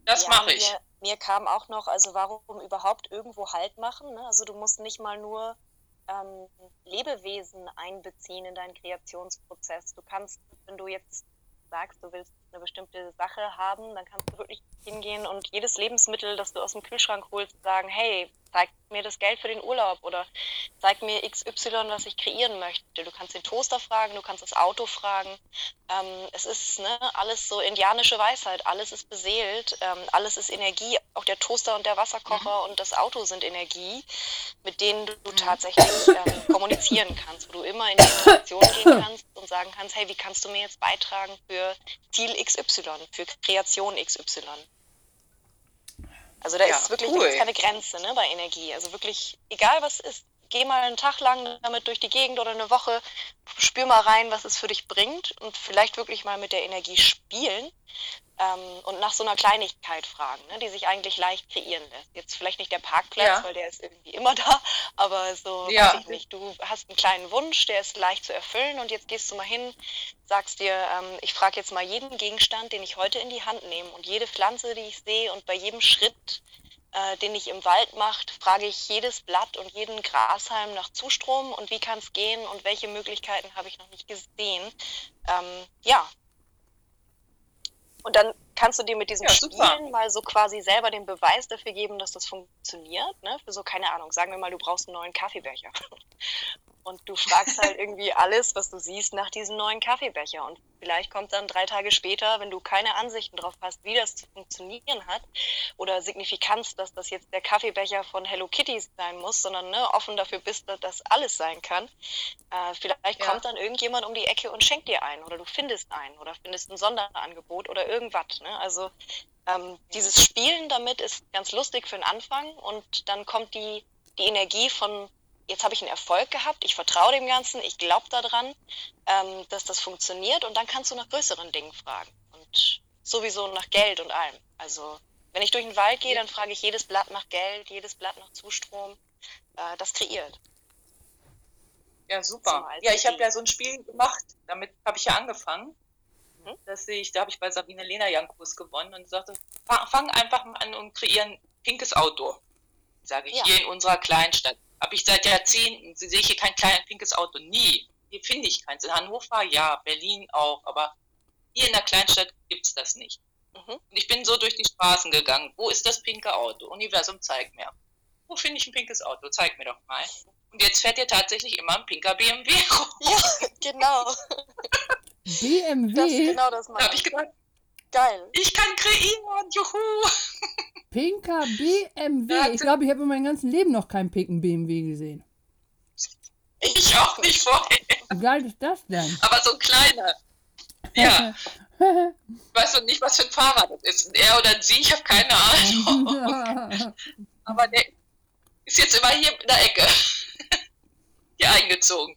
Das ja, mache ich. Mir, mir, kam auch noch, also warum überhaupt irgendwo Halt machen? Ne? Also du musst nicht mal nur ähm, Lebewesen einbeziehen in deinen Kreationsprozess. Du kannst, wenn du jetzt sagst, du willst eine bestimmte Sache haben, dann kannst du wirklich hingehen und jedes Lebensmittel, das du aus dem Kühlschrank holst, sagen, hey, zeig mir das Geld für den Urlaub oder zeig mir XY, was ich kreieren möchte. Du kannst den Toaster fragen, du kannst das Auto fragen. Ähm, es ist ne, alles so indianische Weisheit, alles ist beseelt, ähm, alles ist Energie. Auch der Toaster und der Wasserkocher mhm. und das Auto sind Energie, mit denen du, mhm. tatsächlich ähm, kommunizieren kannst, wo du immer in die Interaktion gehen kannst und sagen kannst, hey, wie kannst du mir jetzt beitragen für Ziel XY, für Kreation XY. Also da ja, ist wirklich cool. keine Grenze ne, bei Energie. Also wirklich, egal was ist, geh mal einen Tag lang damit durch die Gegend oder eine Woche, spür mal rein, was es für dich bringt und vielleicht wirklich mal mit der Energie spielen ähm, und nach so einer Kleinigkeit fragen, ne, die sich eigentlich leicht kreieren lässt. Jetzt vielleicht nicht der Parkplatz, ja. weil der ist irgendwie immer da, aber so, ja. weiß ich nicht, du hast einen kleinen Wunsch, der ist leicht zu erfüllen und jetzt gehst du mal hin, sagst dir, ähm, ich frage jetzt mal jeden Gegenstand, den ich heute in die Hand nehme und jede Pflanze, die ich sehe und bei jedem Schritt äh, den ich im Wald mache, frage ich jedes Blatt und jeden Grashalm nach Zustrom und wie kann es gehen und welche Möglichkeiten habe ich noch nicht gesehen. Ähm, ja. Und dann kannst du dir mit diesen Ja, super. Spielen mal so quasi selber den Beweis dafür geben, dass das funktioniert. Ne? Für so, keine Ahnung, sagen wir mal, du brauchst einen neuen Kaffeebecher. Und du fragst halt irgendwie alles, was du siehst, nach diesem neuen Kaffeebecher. Und vielleicht kommt dann drei Tage später, wenn du keine Ansichten drauf hast, wie das zu funktionieren hat oder Signifikanz, dass das jetzt der Kaffeebecher von Hello Kitty sein muss, sondern ne, offen dafür bist, dass das alles sein kann. Äh, vielleicht Ja. kommt dann irgendjemand um die Ecke und schenkt dir einen oder du findest einen oder findest ein Sonderangebot oder irgendwas. Ne? Also ähm, dieses Spielen damit ist ganz lustig für den Anfang und dann kommt die, die Energie von, jetzt habe ich einen Erfolg gehabt, ich vertraue dem Ganzen, ich glaube daran, ähm, dass das funktioniert und dann kannst du nach größeren Dingen fragen und sowieso nach Geld und allem. Also wenn ich durch den Wald gehe, dann frage ich jedes Blatt nach Geld, jedes Blatt nach Zustrom. Äh, das kreiert. Ja, super. Ja, ich habe ja so ein Spiel gemacht. Damit habe ich ja angefangen. Mhm. Das sehe ich, da habe ich bei Sabine Lena ja einen Kurs gewonnen und sagte, fang, einfach mal an und kreieren ein pinkes Auto. Sage ich, Ja. hier in unserer Kleinstadt. Habe ich seit Jahrzehnten, sehe ich hier kein kleines pinkes Auto. Nie. Hier finde ich keins. In Hannover ja, Berlin auch, aber hier in der Kleinstadt gibt es das nicht. Mhm. Und ich bin so durch die Straßen gegangen. Wo ist das pinke Auto? Universum, zeig mir. Wo finde ich ein pinkes Auto? Zeig mir doch mal. Und jetzt fährt hier tatsächlich immer ein pinker BMW rum. Ja, genau. Das ist BMW, genau das Da meine habe ich gedacht, Geil. ich kann kreieren, juhu. pinker BMW. Ja, Ich glaube, ich habe in meinem ganzen Leben noch keinen pinken BMW gesehen. Ich auch nicht vorher, Wie geil ist das denn? aber so ein kleiner. Ja, ich weiß noch nicht, was für ein Fahrrad das ist. Er oder sie, ich habe keine Ahnung. Aber der ist jetzt immer hier in der Ecke. Hier eingezogen.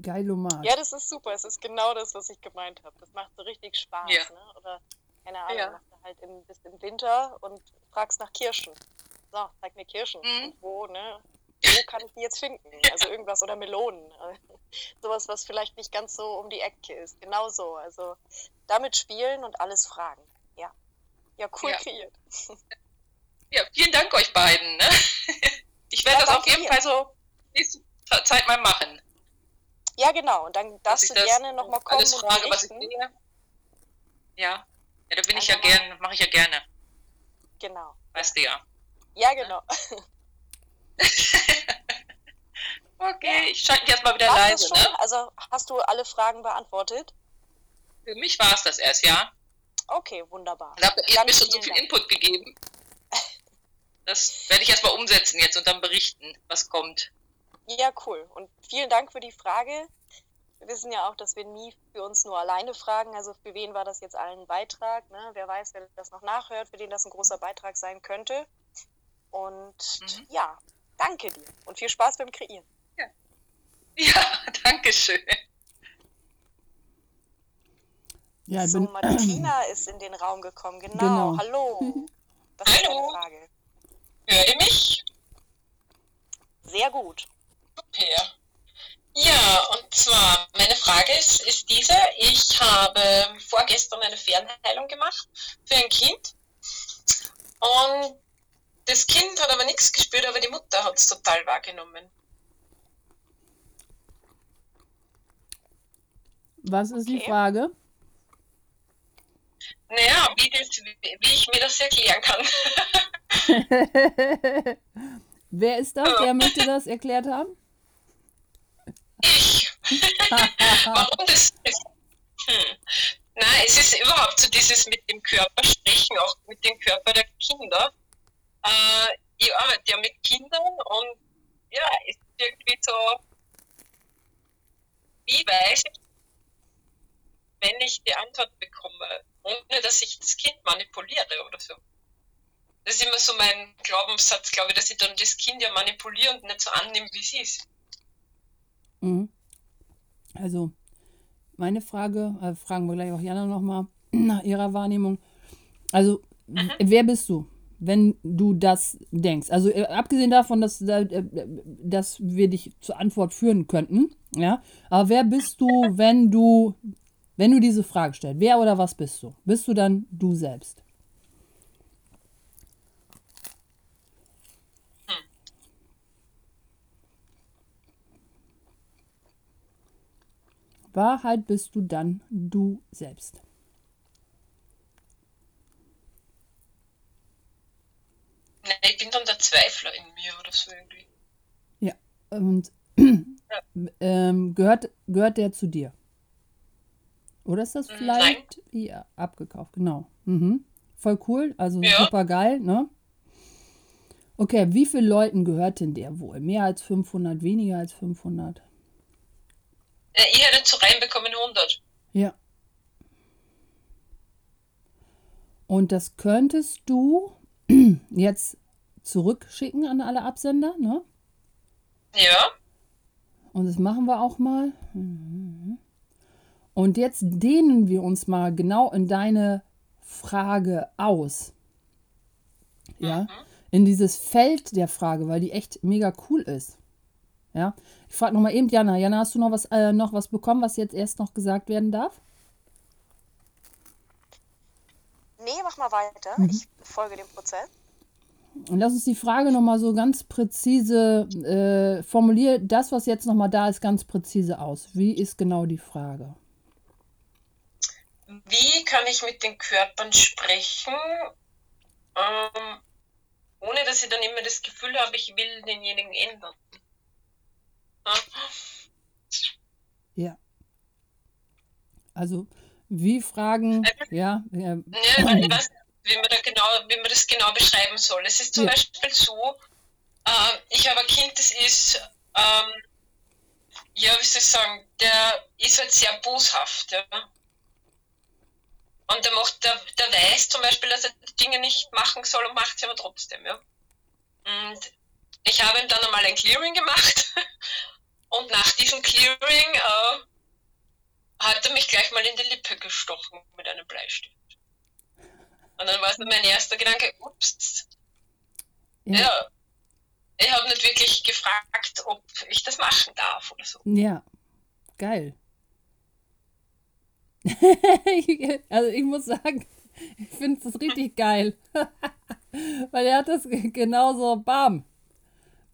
Geilomat. Ja, das ist super. Es ist genau das, was ich gemeint habe. Das macht so richtig Spaß. Ja. Ne? Oder, keine Ahnung, Ja. machst du halt im, bist im Winter und fragst nach Kirschen. So, zeig mir Kirschen. Mhm. Wo, ne? Wo kann ich die jetzt finden? Also irgendwas oder Melonen. Sowas, was vielleicht nicht ganz so um die Ecke ist. Genau so. Also damit spielen und alles fragen. Ja. Ja, cool Ja. kreiert. Ja, vielen Dank euch beiden. Ne? Ich werde Ja, das auf jeden dir. Fall so nächste Zeit mal machen. Ja, genau. Und dann darfst du gerne nochmal kommen alles und frage, was ich berichten. sehe. Ja. Ja, da bin ich ja gerne, mache ich ja gerne. Genau. Weißt du ja. Ja, genau. Okay, ich schalte mich erstmal wieder leise, schon? ne? Also hast du alle Fragen beantwortet? Für mich war es das erst, ja. Okay, wunderbar. Ich habe ihr mir schon so viel Dank. Input gegeben. Das werde ich erstmal umsetzen jetzt und dann berichten, was kommt. Ja, cool. Und vielen Dank für die Frage. Wir wissen ja auch, dass wir nie für uns nur alleine fragen. Also für wen war das jetzt allen ein Beitrag? Ne? Wer weiß, wer das noch nachhört, für den das ein großer Beitrag sein könnte. Und Mhm. ja, danke dir und viel Spaß beim Kreieren. Ja, danke schön. Ja, so, bin, Martina ist in den Raum gekommen. Genau. Genau. Hallo. Was ist deine Hallo. Frage? Hört ihr mich? Sehr gut. Super. Ja, und zwar, meine Frage ist, ist diese. Ich habe vorgestern eine Fernheilung gemacht für ein Kind. Und das Kind hat aber nichts gespürt, aber die Mutter hat es total wahrgenommen. was ist die Okay. Frage? Naja, wie, das, wie ich mir das erklären kann. Wer ist das? Wer möchte das erklärt haben? Ich. Warum das ist? Hm. Nein, es ist überhaupt so dieses mit dem Körper sprechen, auch mit dem Körper der Kinder. Äh, ich arbeite ja mit Kindern und ja, es ist irgendwie so, wie weiß ich, wenn ich die Antwort bekomme, ohne dass ich das Kind manipuliere oder so. Das ist immer so mein Glaubenssatz, glaube ich, dass ich dann das Kind ja manipuliere und nicht so annehme, wie es ist. Mhm. Also, meine Frage, äh, fragen wir gleich auch Jana nochmal nach ihrer Wahrnehmung. Also, w- wer bist du, wenn du das denkst? Also, äh, abgesehen davon, dass, da, äh, dass wir dich zur Antwort führen könnten, ja, aber wer bist du, wenn du, wenn du diese Frage stellst? Wer oder was bist du? Bist du dann du selbst? Wahrheit bist du dann du selbst. Nein, ich bin dann der Zweifler in mir oder so irgendwie. Ja, und. Ähm, gehört, gehört der zu dir? Oder ist das mm, vielleicht Nein. ja, abgekauft? Genau. Mhm. Voll cool, also ja. super geil, ne? Okay, wie viele Leuten gehört denn der wohl? Mehr als 500, weniger als 500? Äh, ich hätte zu reinbekommen 100. Ja. Und das könntest du jetzt zurückschicken an alle Absender, ne? Ja. Und das machen wir auch mal. Und jetzt dehnen wir uns mal genau in deine Frage aus. Ja, in dieses Feld der Frage, weil die echt mega cool ist. Ja, ich frage nochmal eben Jana. Jana, hast du noch was, äh, noch was bekommen, was jetzt erst noch gesagt werden darf? Nee, mach mal weiter. Mhm. Ich folge dem Prozess. Und lass uns die Frage nochmal so ganz präzise äh, formulier das, was jetzt nochmal da ist, ganz präzise aus. Wie ist genau die Frage? Wie kann ich mit den Körpern sprechen, ähm, ohne dass ich dann immer das Gefühl habe, ich will denjenigen ändern? Ja. Also, wie Fragen, ja, ja, Ja, ich weiß nicht, wie man, da genau, wie man das genau beschreiben soll. Es ist zum Ja. Beispiel so, äh, ich habe ein Kind, das ist, ähm, ja, wie soll ich sagen, der ist halt sehr boshaft, ja. Und der macht, der, der weiß zum Beispiel, dass er die Dinge nicht machen soll und macht sie aber trotzdem, ja. Und ich habe ihm dann einmal ein Clearing gemacht und nach diesem Clearing äh, hat er mich gleich mal in die Lippe gestochen mit einem Bleistift. Und dann war so mein erster Gedanke, ups, ja, ja. Ich habe nicht wirklich gefragt, ob ich das machen darf oder so. ja, geil. also, ich muss sagen, ich finde das richtig geil. Weil er hat das ge- genauso, bam.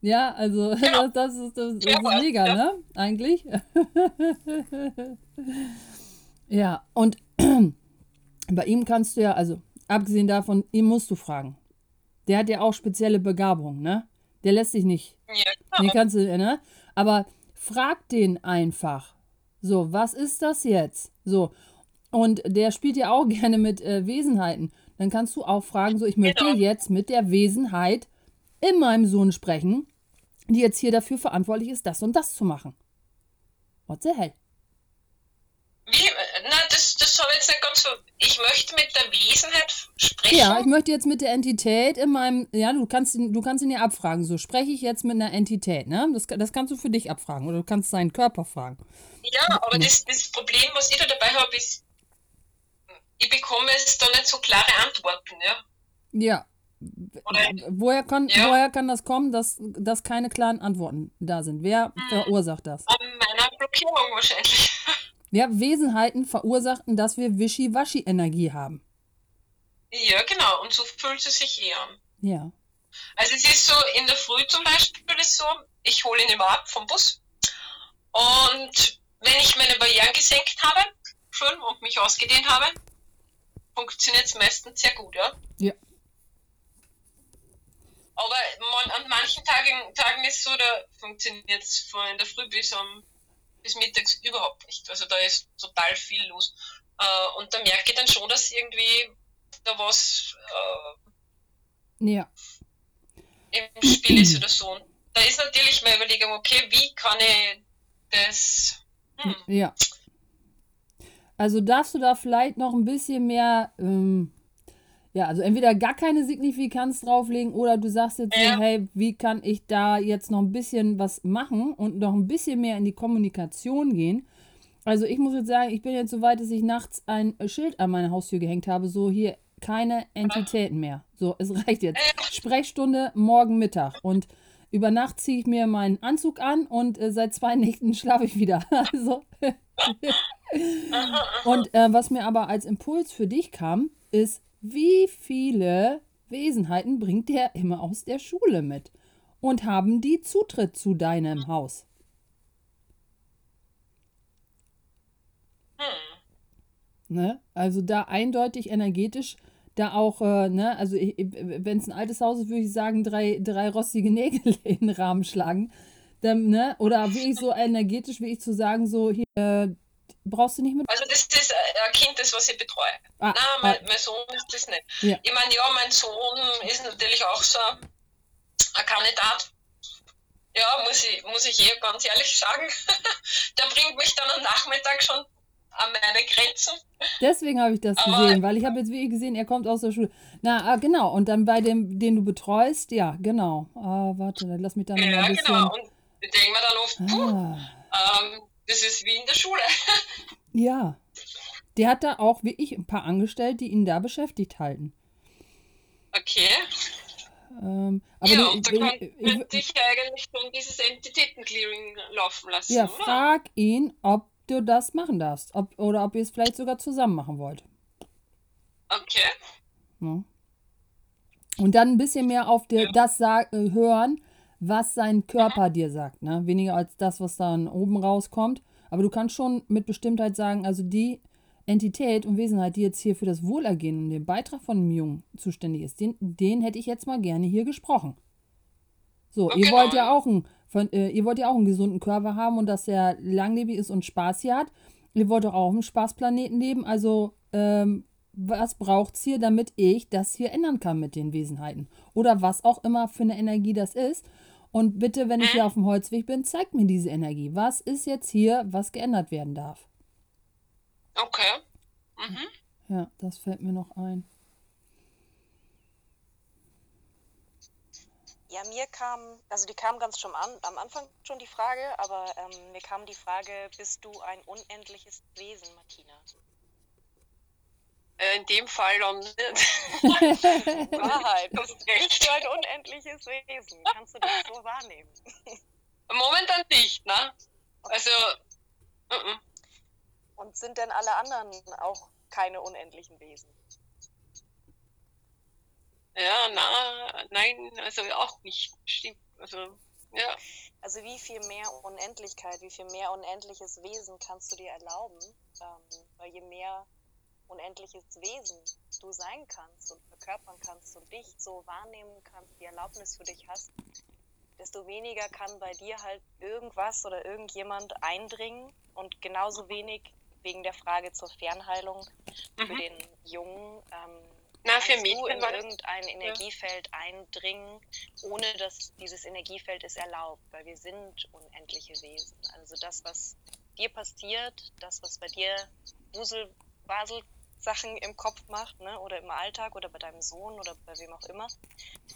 Ja, also, das, das ist, das, das ist mega, ja. ne? Eigentlich. ja, und bei ihm kannst du ja, also, abgesehen davon, ihm musst du fragen. Der hat ja auch spezielle Begabungen, ne? Der lässt sich nicht Ja, den genau. kannst du, ne? Aber frag den einfach. So, was ist das jetzt? So. Und der spielt ja auch gerne mit äh, Wesenheiten. Dann kannst du auch fragen, so, ich möchte Genau. jetzt mit der Wesenheit in meinem Sohn sprechen, die jetzt hier dafür verantwortlich ist, das und das zu machen. What the hell? Wie, äh, na, das, das habe ich jetzt nicht ganz so. Ich möchte mit der Wesenheit sprechen. Ja, ich möchte jetzt mit der Entität in meinem, ja, du kannst ihn, du kannst ihn ja abfragen. So, spreche ich jetzt mit einer Entität, ne? Das, das kannst du für dich abfragen oder du kannst seinen Körper fragen. Ja, aber das, das Problem, was ich da dabei habe, ist, ich bekomme jetzt da nicht so klare Antworten, ja. Ja. Woher kann, Ja. woher kann das kommen, dass, dass keine klaren Antworten da sind? Wer verursacht das? an meiner Blockierung wahrscheinlich. Ja, Wesenheiten verursachten, dass wir Wischi-Waschi-Energie haben. Ja, genau. Und so fühlt es sich eh an. Ja. Also es ist so, in der Früh zum Beispiel ist so, ich hole ihn immer ab vom Bus. Und wenn ich meine Barrieren gesenkt habe, schön und mich ausgedehnt habe, funktioniert es meistens sehr gut, ja. Ja. Aber man, an manchen Tagen, Tagen ist so, da funktioniert es von der Früh bis, um, bis mittags überhaupt nicht. Also da ist total viel los. Äh, und da merke ich dann schon, dass irgendwie da was äh, Ja. im Spiel ist oder so. Und da ist natürlich meine Überlegung, okay, wie kann ich das. Hm, Ja. Also darfst du da vielleicht noch ein bisschen mehr, ähm, ja, also entweder gar keine Signifikanz drauflegen oder du sagst jetzt Ja. so, hey, wie kann ich da jetzt noch ein bisschen was machen und noch ein bisschen mehr in die Kommunikation gehen? Also ich muss jetzt sagen, ich bin jetzt so weit, dass ich nachts ein Schild an meine Haustür gehängt habe, so hier keine Entitäten mehr. So, es reicht jetzt. Sprechstunde morgen Mittag und über Nacht ziehe ich mir meinen Anzug an und äh, seit zwei Nächten schlafe ich wieder. Also und äh, was mir aber als Impuls für dich kam, ist, wie viele Wesenheiten bringt der immer aus der Schule mit? Und haben die Zutritt zu deinem Haus? hm. Ne? Also da eindeutig energetisch da auch, äh, ne, also wenn es ein altes Haus ist, würde ich sagen, drei, drei rostige Nägel in den Rahmen schlagen. Dann, ne, oder wie ich so energetisch, wie ich zu sagen, so hier, brauchst du nicht mit. Also das ist ein Kind, das was ich betreue. Ah, Nein, mein, ah. mein, Sohn ist das nicht. Ja. Ich meine, ja, mein Sohn ist natürlich auch so ein Kandidat. Ja, muss ich, muss ich hier ganz ehrlich sagen. Der bringt mich dann am Nachmittag schon an meine Grenzen. Deswegen habe ich das Aber, gesehen, weil ich habe jetzt wirklich gesehen, er kommt aus der Schule. Na, ah, genau. Und dann bei dem, den du betreust, ja, genau. Ah, warte, dann lass mich da noch ja, mal ein bisschen... Ja, genau. Und ich denke mir dann oft, puh, ah. ähm, das ist wie in der Schule. ja. Der hat da auch wie ich ein paar Angestellte, die ihn da beschäftigt halten. Okay. Ähm, aber ja, und da könnte ich eigentlich schon dieses Entitätenclearing laufen lassen. Ja, oder? frag ihn, ob du das machen darfst. Ob, oder ob ihr es vielleicht sogar zusammen machen wollt. Okay. Ja. Und dann ein bisschen mehr auf dir, ja. das äh, hören, was sein Körper dir sagt. Ne? Weniger als das, was dann oben rauskommt. Aber du kannst schon mit Bestimmtheit sagen, also die Entität und Wesenheit, die jetzt hier für das Wohlergehen und den Beitrag von dem Jungen zuständig ist, den, den hätte ich jetzt mal gerne hier gesprochen. So, okay, ihr wollt ja auch einen, von, äh, ihr wollt ja auch einen gesunden Körper haben und dass er langlebig ist und Spaß hier hat. Ihr wollt doch auch auf einem Spaßplaneten leben. Also, ähm, was braucht es hier, damit ich das hier ändern kann mit den Wesenheiten? Oder was auch immer für eine Energie das ist. Und bitte, wenn ich hier auf dem Holzweg bin, zeigt mir diese Energie. Was ist jetzt hier, was geändert werden darf? Okay. Mhm. Ja, das fällt mir noch ein. Ja, mir kam, also die kam ganz schon an, am Anfang schon die Frage, aber ähm, mir kam die Frage, bist du ein unendliches Wesen, Martina? Äh, in dem Fall nicht. Wahrheit. Bist du ein unendliches Wesen? Kannst du das so wahrnehmen? Momentan nicht, ne? Also. Uh -uh. Und sind denn alle anderen auch keine unendlichen Wesen? Ja, na, nein, also auch nicht. Stimmt. Also, ja. Also wie viel mehr Unendlichkeit, wie viel mehr unendliches Wesen kannst du dir erlauben? Ähm, weil je mehr unendliches Wesen du sein kannst und verkörpern kannst und dich so wahrnehmen kannst, die Erlaubnis für dich hast, desto weniger kann bei dir halt irgendwas oder irgendjemand eindringen und genauso wenig wegen der Frage zur Fernheilung mhm. für den Jungen. Ähm, Na, für mich du in irgendein Energiefeld ja. eindringen, ohne dass dieses Energiefeld es erlaubt, weil wir sind unendliche Wesen. Also das, was dir passiert, das, was bei dir Wusel, Basel Sachen im Kopf macht, ne? oder im Alltag oder bei deinem Sohn oder bei wem auch immer,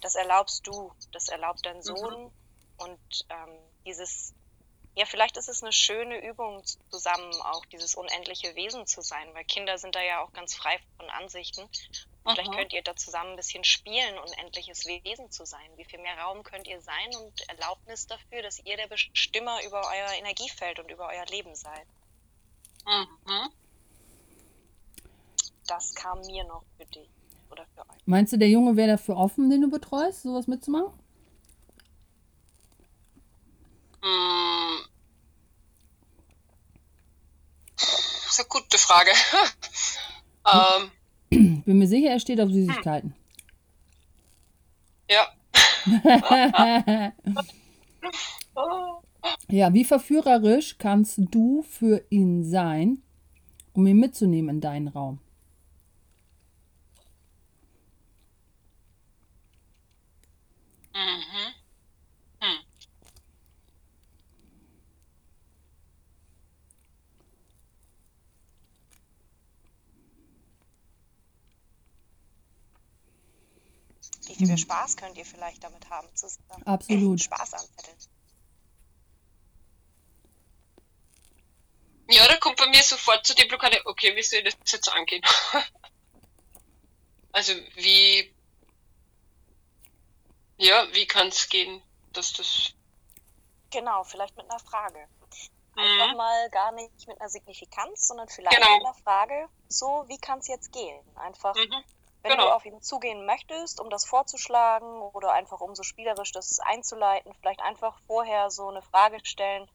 das erlaubst du, das erlaubt dein mhm. Sohn mhm. und ähm, dieses ja, vielleicht ist es eine schöne Übung zusammen, auch dieses unendliche Wesen zu sein, weil Kinder sind da ja auch ganz frei von Ansichten. Aha. Vielleicht könnt ihr da zusammen ein bisschen spielen, unendliches Wesen zu sein. Wie viel mehr Raum könnt ihr sein und Erlaubnis dafür, dass ihr der Bestimmer über euer Energiefeld und über euer Leben seid. Mhm. Das kam mir noch für dich oder für euch. Meinst du, der Junge wäre dafür offen, den du betreust, sowas mitzumachen? Hm. Das ist eine gute Frage. ähm. Bin mir sicher, er steht auf Süßigkeiten. Ja. ja, wie verführerisch kannst du für ihn sein, um ihn mitzunehmen in deinen Raum? Mhm. Wie viel mhm. Spaß könnt ihr vielleicht damit haben? Zusammen? Absolut. Spaß anzetteln. Ja, da kommt bei mir sofort zu die Blockade, okay, wie soll ich das jetzt angehen? also wie, ja, wie kann es gehen, dass das... Genau, vielleicht mit einer Frage. Einfach mhm. mal gar nicht mit einer Signifikanz, sondern vielleicht genau. mit einer Frage, so, wie kann es jetzt gehen? Einfach, mhm. Wenn genau. du auf ihn zugehen möchtest, um das vorzuschlagen oder einfach um so spielerisch das einzuleiten, vielleicht einfach vorher so eine Frage stellen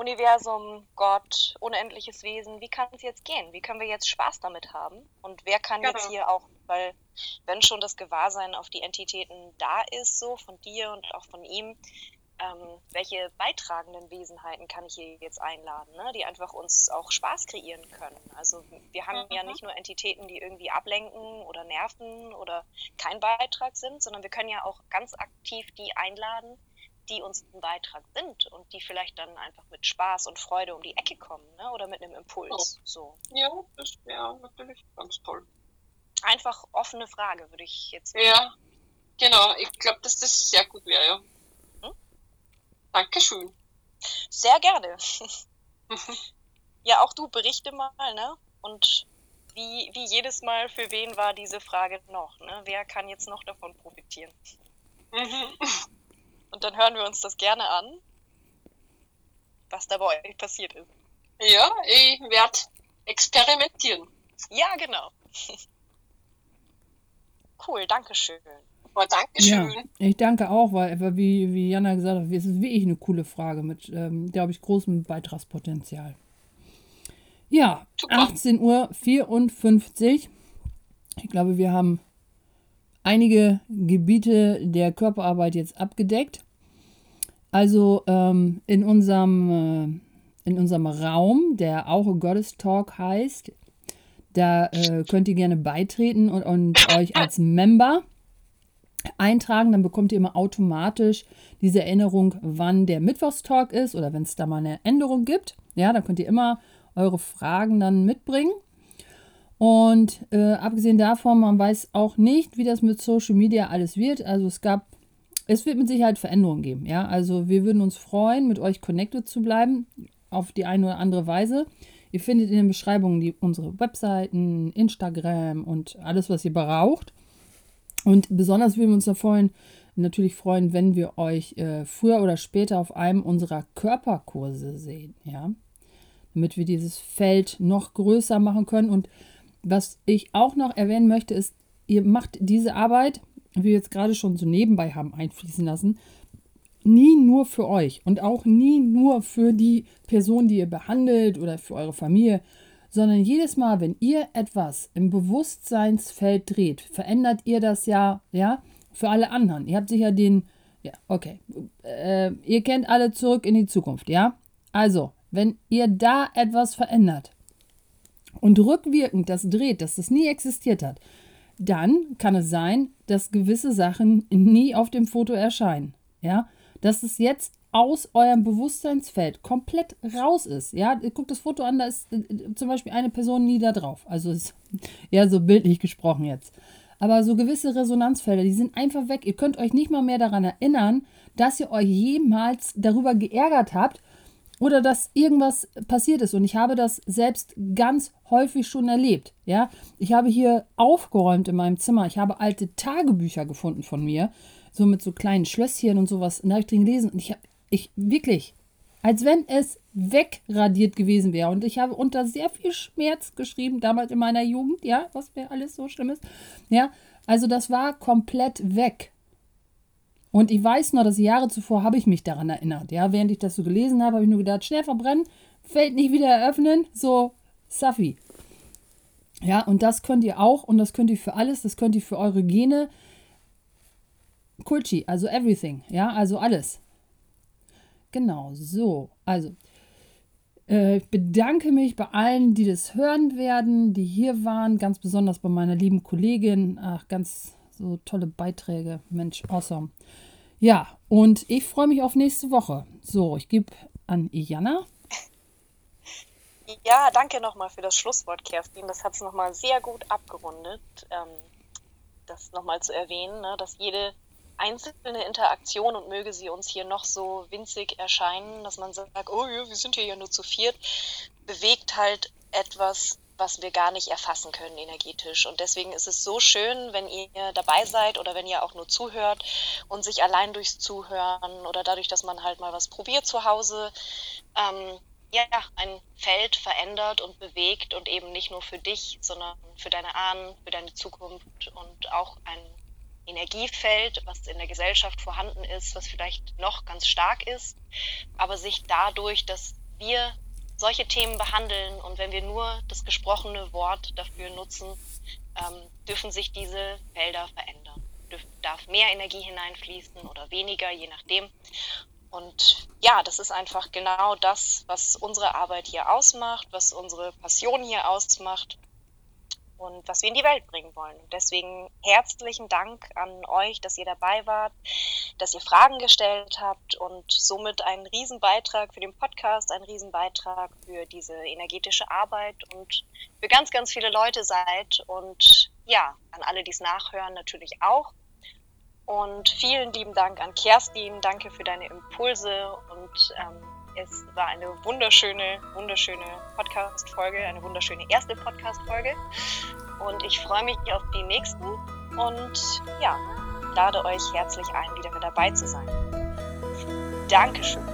Universum, Gott, unendliches Wesen, wie kann es jetzt gehen? Wie können wir jetzt Spaß damit haben? Und wer kann genau. jetzt hier auch, weil wenn schon das Gewahrsein auf die Entitäten da ist, so von dir und auch von ihm, ähm, welche beitragenden Wesenheiten kann ich hier jetzt einladen, ne? die einfach uns auch Spaß kreieren können. Also wir haben mhm. ja nicht nur Entitäten, die irgendwie ablenken oder nerven oder kein Beitrag sind, sondern wir können ja auch ganz aktiv die einladen, die uns ein Beitrag sind und die vielleicht dann einfach mit Spaß und Freude um die Ecke kommen ne? oder mit einem Impuls. Oh. So. Ja, das wäre natürlich ganz toll. Einfach offene Frage, würde ich jetzt sagen. Ja, genau. Ich glaube, dass das sehr gut wäre, ja. Dankeschön. Sehr gerne. ja, auch du berichte mal, ne? Und wie, wie jedes Mal, für wen war diese Frage noch? Ne? Wer kann jetzt noch davon profitieren? Mhm. Und dann hören wir uns das gerne an, was da bei euch passiert ist. Ja, ich werde experimentieren. Ja, genau. cool, danke schön. Oh, Dankeschön. Ja, ich danke auch, weil, wie, wie Jana gesagt hat, es ist wirklich eine coole Frage mit, ähm, glaube ich, großem Beitragspotenzial. Ja, 18.54 Uhr. Ich glaube, wir haben einige Gebiete der Körperarbeit jetzt abgedeckt. Also ähm, in, unserem, äh, in unserem Raum, der auch Goddess Talk heißt, da äh, könnt ihr gerne beitreten und, und euch als Member eintragen, dann bekommt ihr immer automatisch diese Erinnerung, wann der Mittwochstalk ist oder wenn es da mal eine Änderung gibt. Ja, dann könnt ihr immer eure Fragen dann mitbringen. Und äh, abgesehen davon, man weiß auch nicht, wie das mit Social Media alles wird. Also es gab, es wird mit Sicherheit Veränderungen geben. Ja, also wir würden uns freuen, mit euch connected zu bleiben auf die eine oder andere Weise. Ihr findet in den Beschreibungen die, unsere Webseiten, Instagram und alles, was ihr braucht. Und besonders würden wir uns da freuen, natürlich freuen, wenn wir euch äh, früher oder später auf einem unserer Körperkurse sehen, ja. Damit wir dieses Feld noch größer machen können. Und was ich auch noch erwähnen möchte, ist, ihr macht diese Arbeit, wie wir jetzt gerade schon so nebenbei haben einfließen lassen, nie nur für euch und auch nie nur für die Person, die ihr behandelt oder für eure Familie, sondern jedes Mal, wenn ihr etwas im Bewusstseinsfeld dreht, verändert ihr das ja, ja, für alle anderen. Ihr habt sicher den, ja, okay, äh, ihr kennt alle zurück in die Zukunft, ja? Also, wenn ihr da etwas verändert und rückwirkend das dreht, dass das nie existiert hat, dann kann es sein, dass gewisse Sachen nie auf dem Foto erscheinen, ja? Dass es jetzt aus eurem Bewusstseinsfeld komplett raus ist. Ja, guckt das Foto an, da ist äh, zum Beispiel eine Person nie da drauf. Also ist ja so bildlich gesprochen jetzt. Aber so gewisse Resonanzfelder, die sind einfach weg. Ihr könnt euch nicht mal mehr daran erinnern, dass ihr euch jemals darüber geärgert habt oder dass irgendwas passiert ist. Und ich habe das selbst ganz häufig schon erlebt. Ja, ich habe hier aufgeräumt in meinem Zimmer. Ich habe alte Tagebücher gefunden von mir, so mit so kleinen Schlösschen und sowas. Und da habe ich drin gelesen. Und ich habe ich wirklich, als wenn es wegradiert gewesen wäre. Und ich habe unter sehr viel Schmerz geschrieben, damals in meiner Jugend, ja, was mir alles so schlimm ist. Ja, also das war komplett weg. Und ich weiß noch, dass Jahre zuvor habe ich mich daran erinnert. Ja, während ich das so gelesen habe, habe ich nur gedacht, schnell verbrennen, Feld nicht wieder eröffnen, so Safi. Ja, und das könnt ihr auch und das könnt ihr für alles, das könnt ihr für eure Gene. Kulchi, also everything, ja, also alles. Genau, so. Also, äh, ich bedanke mich bei allen, die das hören werden, die hier waren, ganz besonders bei meiner lieben Kollegin. Ach, ganz so tolle Beiträge. Mensch, awesome. Ja, und ich freue mich auf nächste Woche. So, ich gebe an Jana. Ja, danke nochmal für das Schlusswort, Kerstin. Das hat es nochmal sehr gut abgerundet, ähm, das nochmal zu erwähnen, ne, dass jede einzelne Interaktion und möge sie uns hier noch so winzig erscheinen, dass man sagt, oh ja, wir sind hier ja nur zu viert, bewegt halt etwas, was wir gar nicht erfassen können energetisch. Und deswegen ist es so schön, wenn ihr dabei seid oder wenn ihr auch nur zuhört und sich allein durchs Zuhören oder dadurch, dass man halt mal was probiert zu Hause, ähm, ja, ein Feld verändert und bewegt und eben nicht nur für dich, sondern für deine Ahnen, für deine Zukunft und auch ein Energiefeld, was in der Gesellschaft vorhanden ist, was vielleicht noch ganz stark ist, aber sich dadurch, dass wir solche Themen behandeln und wenn wir nur das gesprochene Wort dafür nutzen, ähm, dürfen sich diese Felder verändern. Dürf, darf mehr Energie hineinfließen oder weniger, je nachdem. Und ja, das ist einfach genau das, was unsere Arbeit hier ausmacht, was unsere Passion hier ausmacht und was wir in die Welt bringen wollen. deswegen herzlichen Dank an euch, dass ihr dabei wart, dass ihr Fragen gestellt habt und somit einen Riesenbeitrag für den Podcast, einen Riesenbeitrag für diese energetische Arbeit und für ganz, ganz viele Leute seid. Und ja, an alle, die es nachhören, natürlich auch. Und vielen lieben Dank an Kerstin. Danke für deine Impulse und ähm, es war eine wunderschöne, wunderschöne Podcast-Folge, eine wunderschöne erste Podcast-Folge. Und ich freue mich auf die nächsten und ja, lade euch herzlich ein, wieder dabei zu sein. Dankeschön.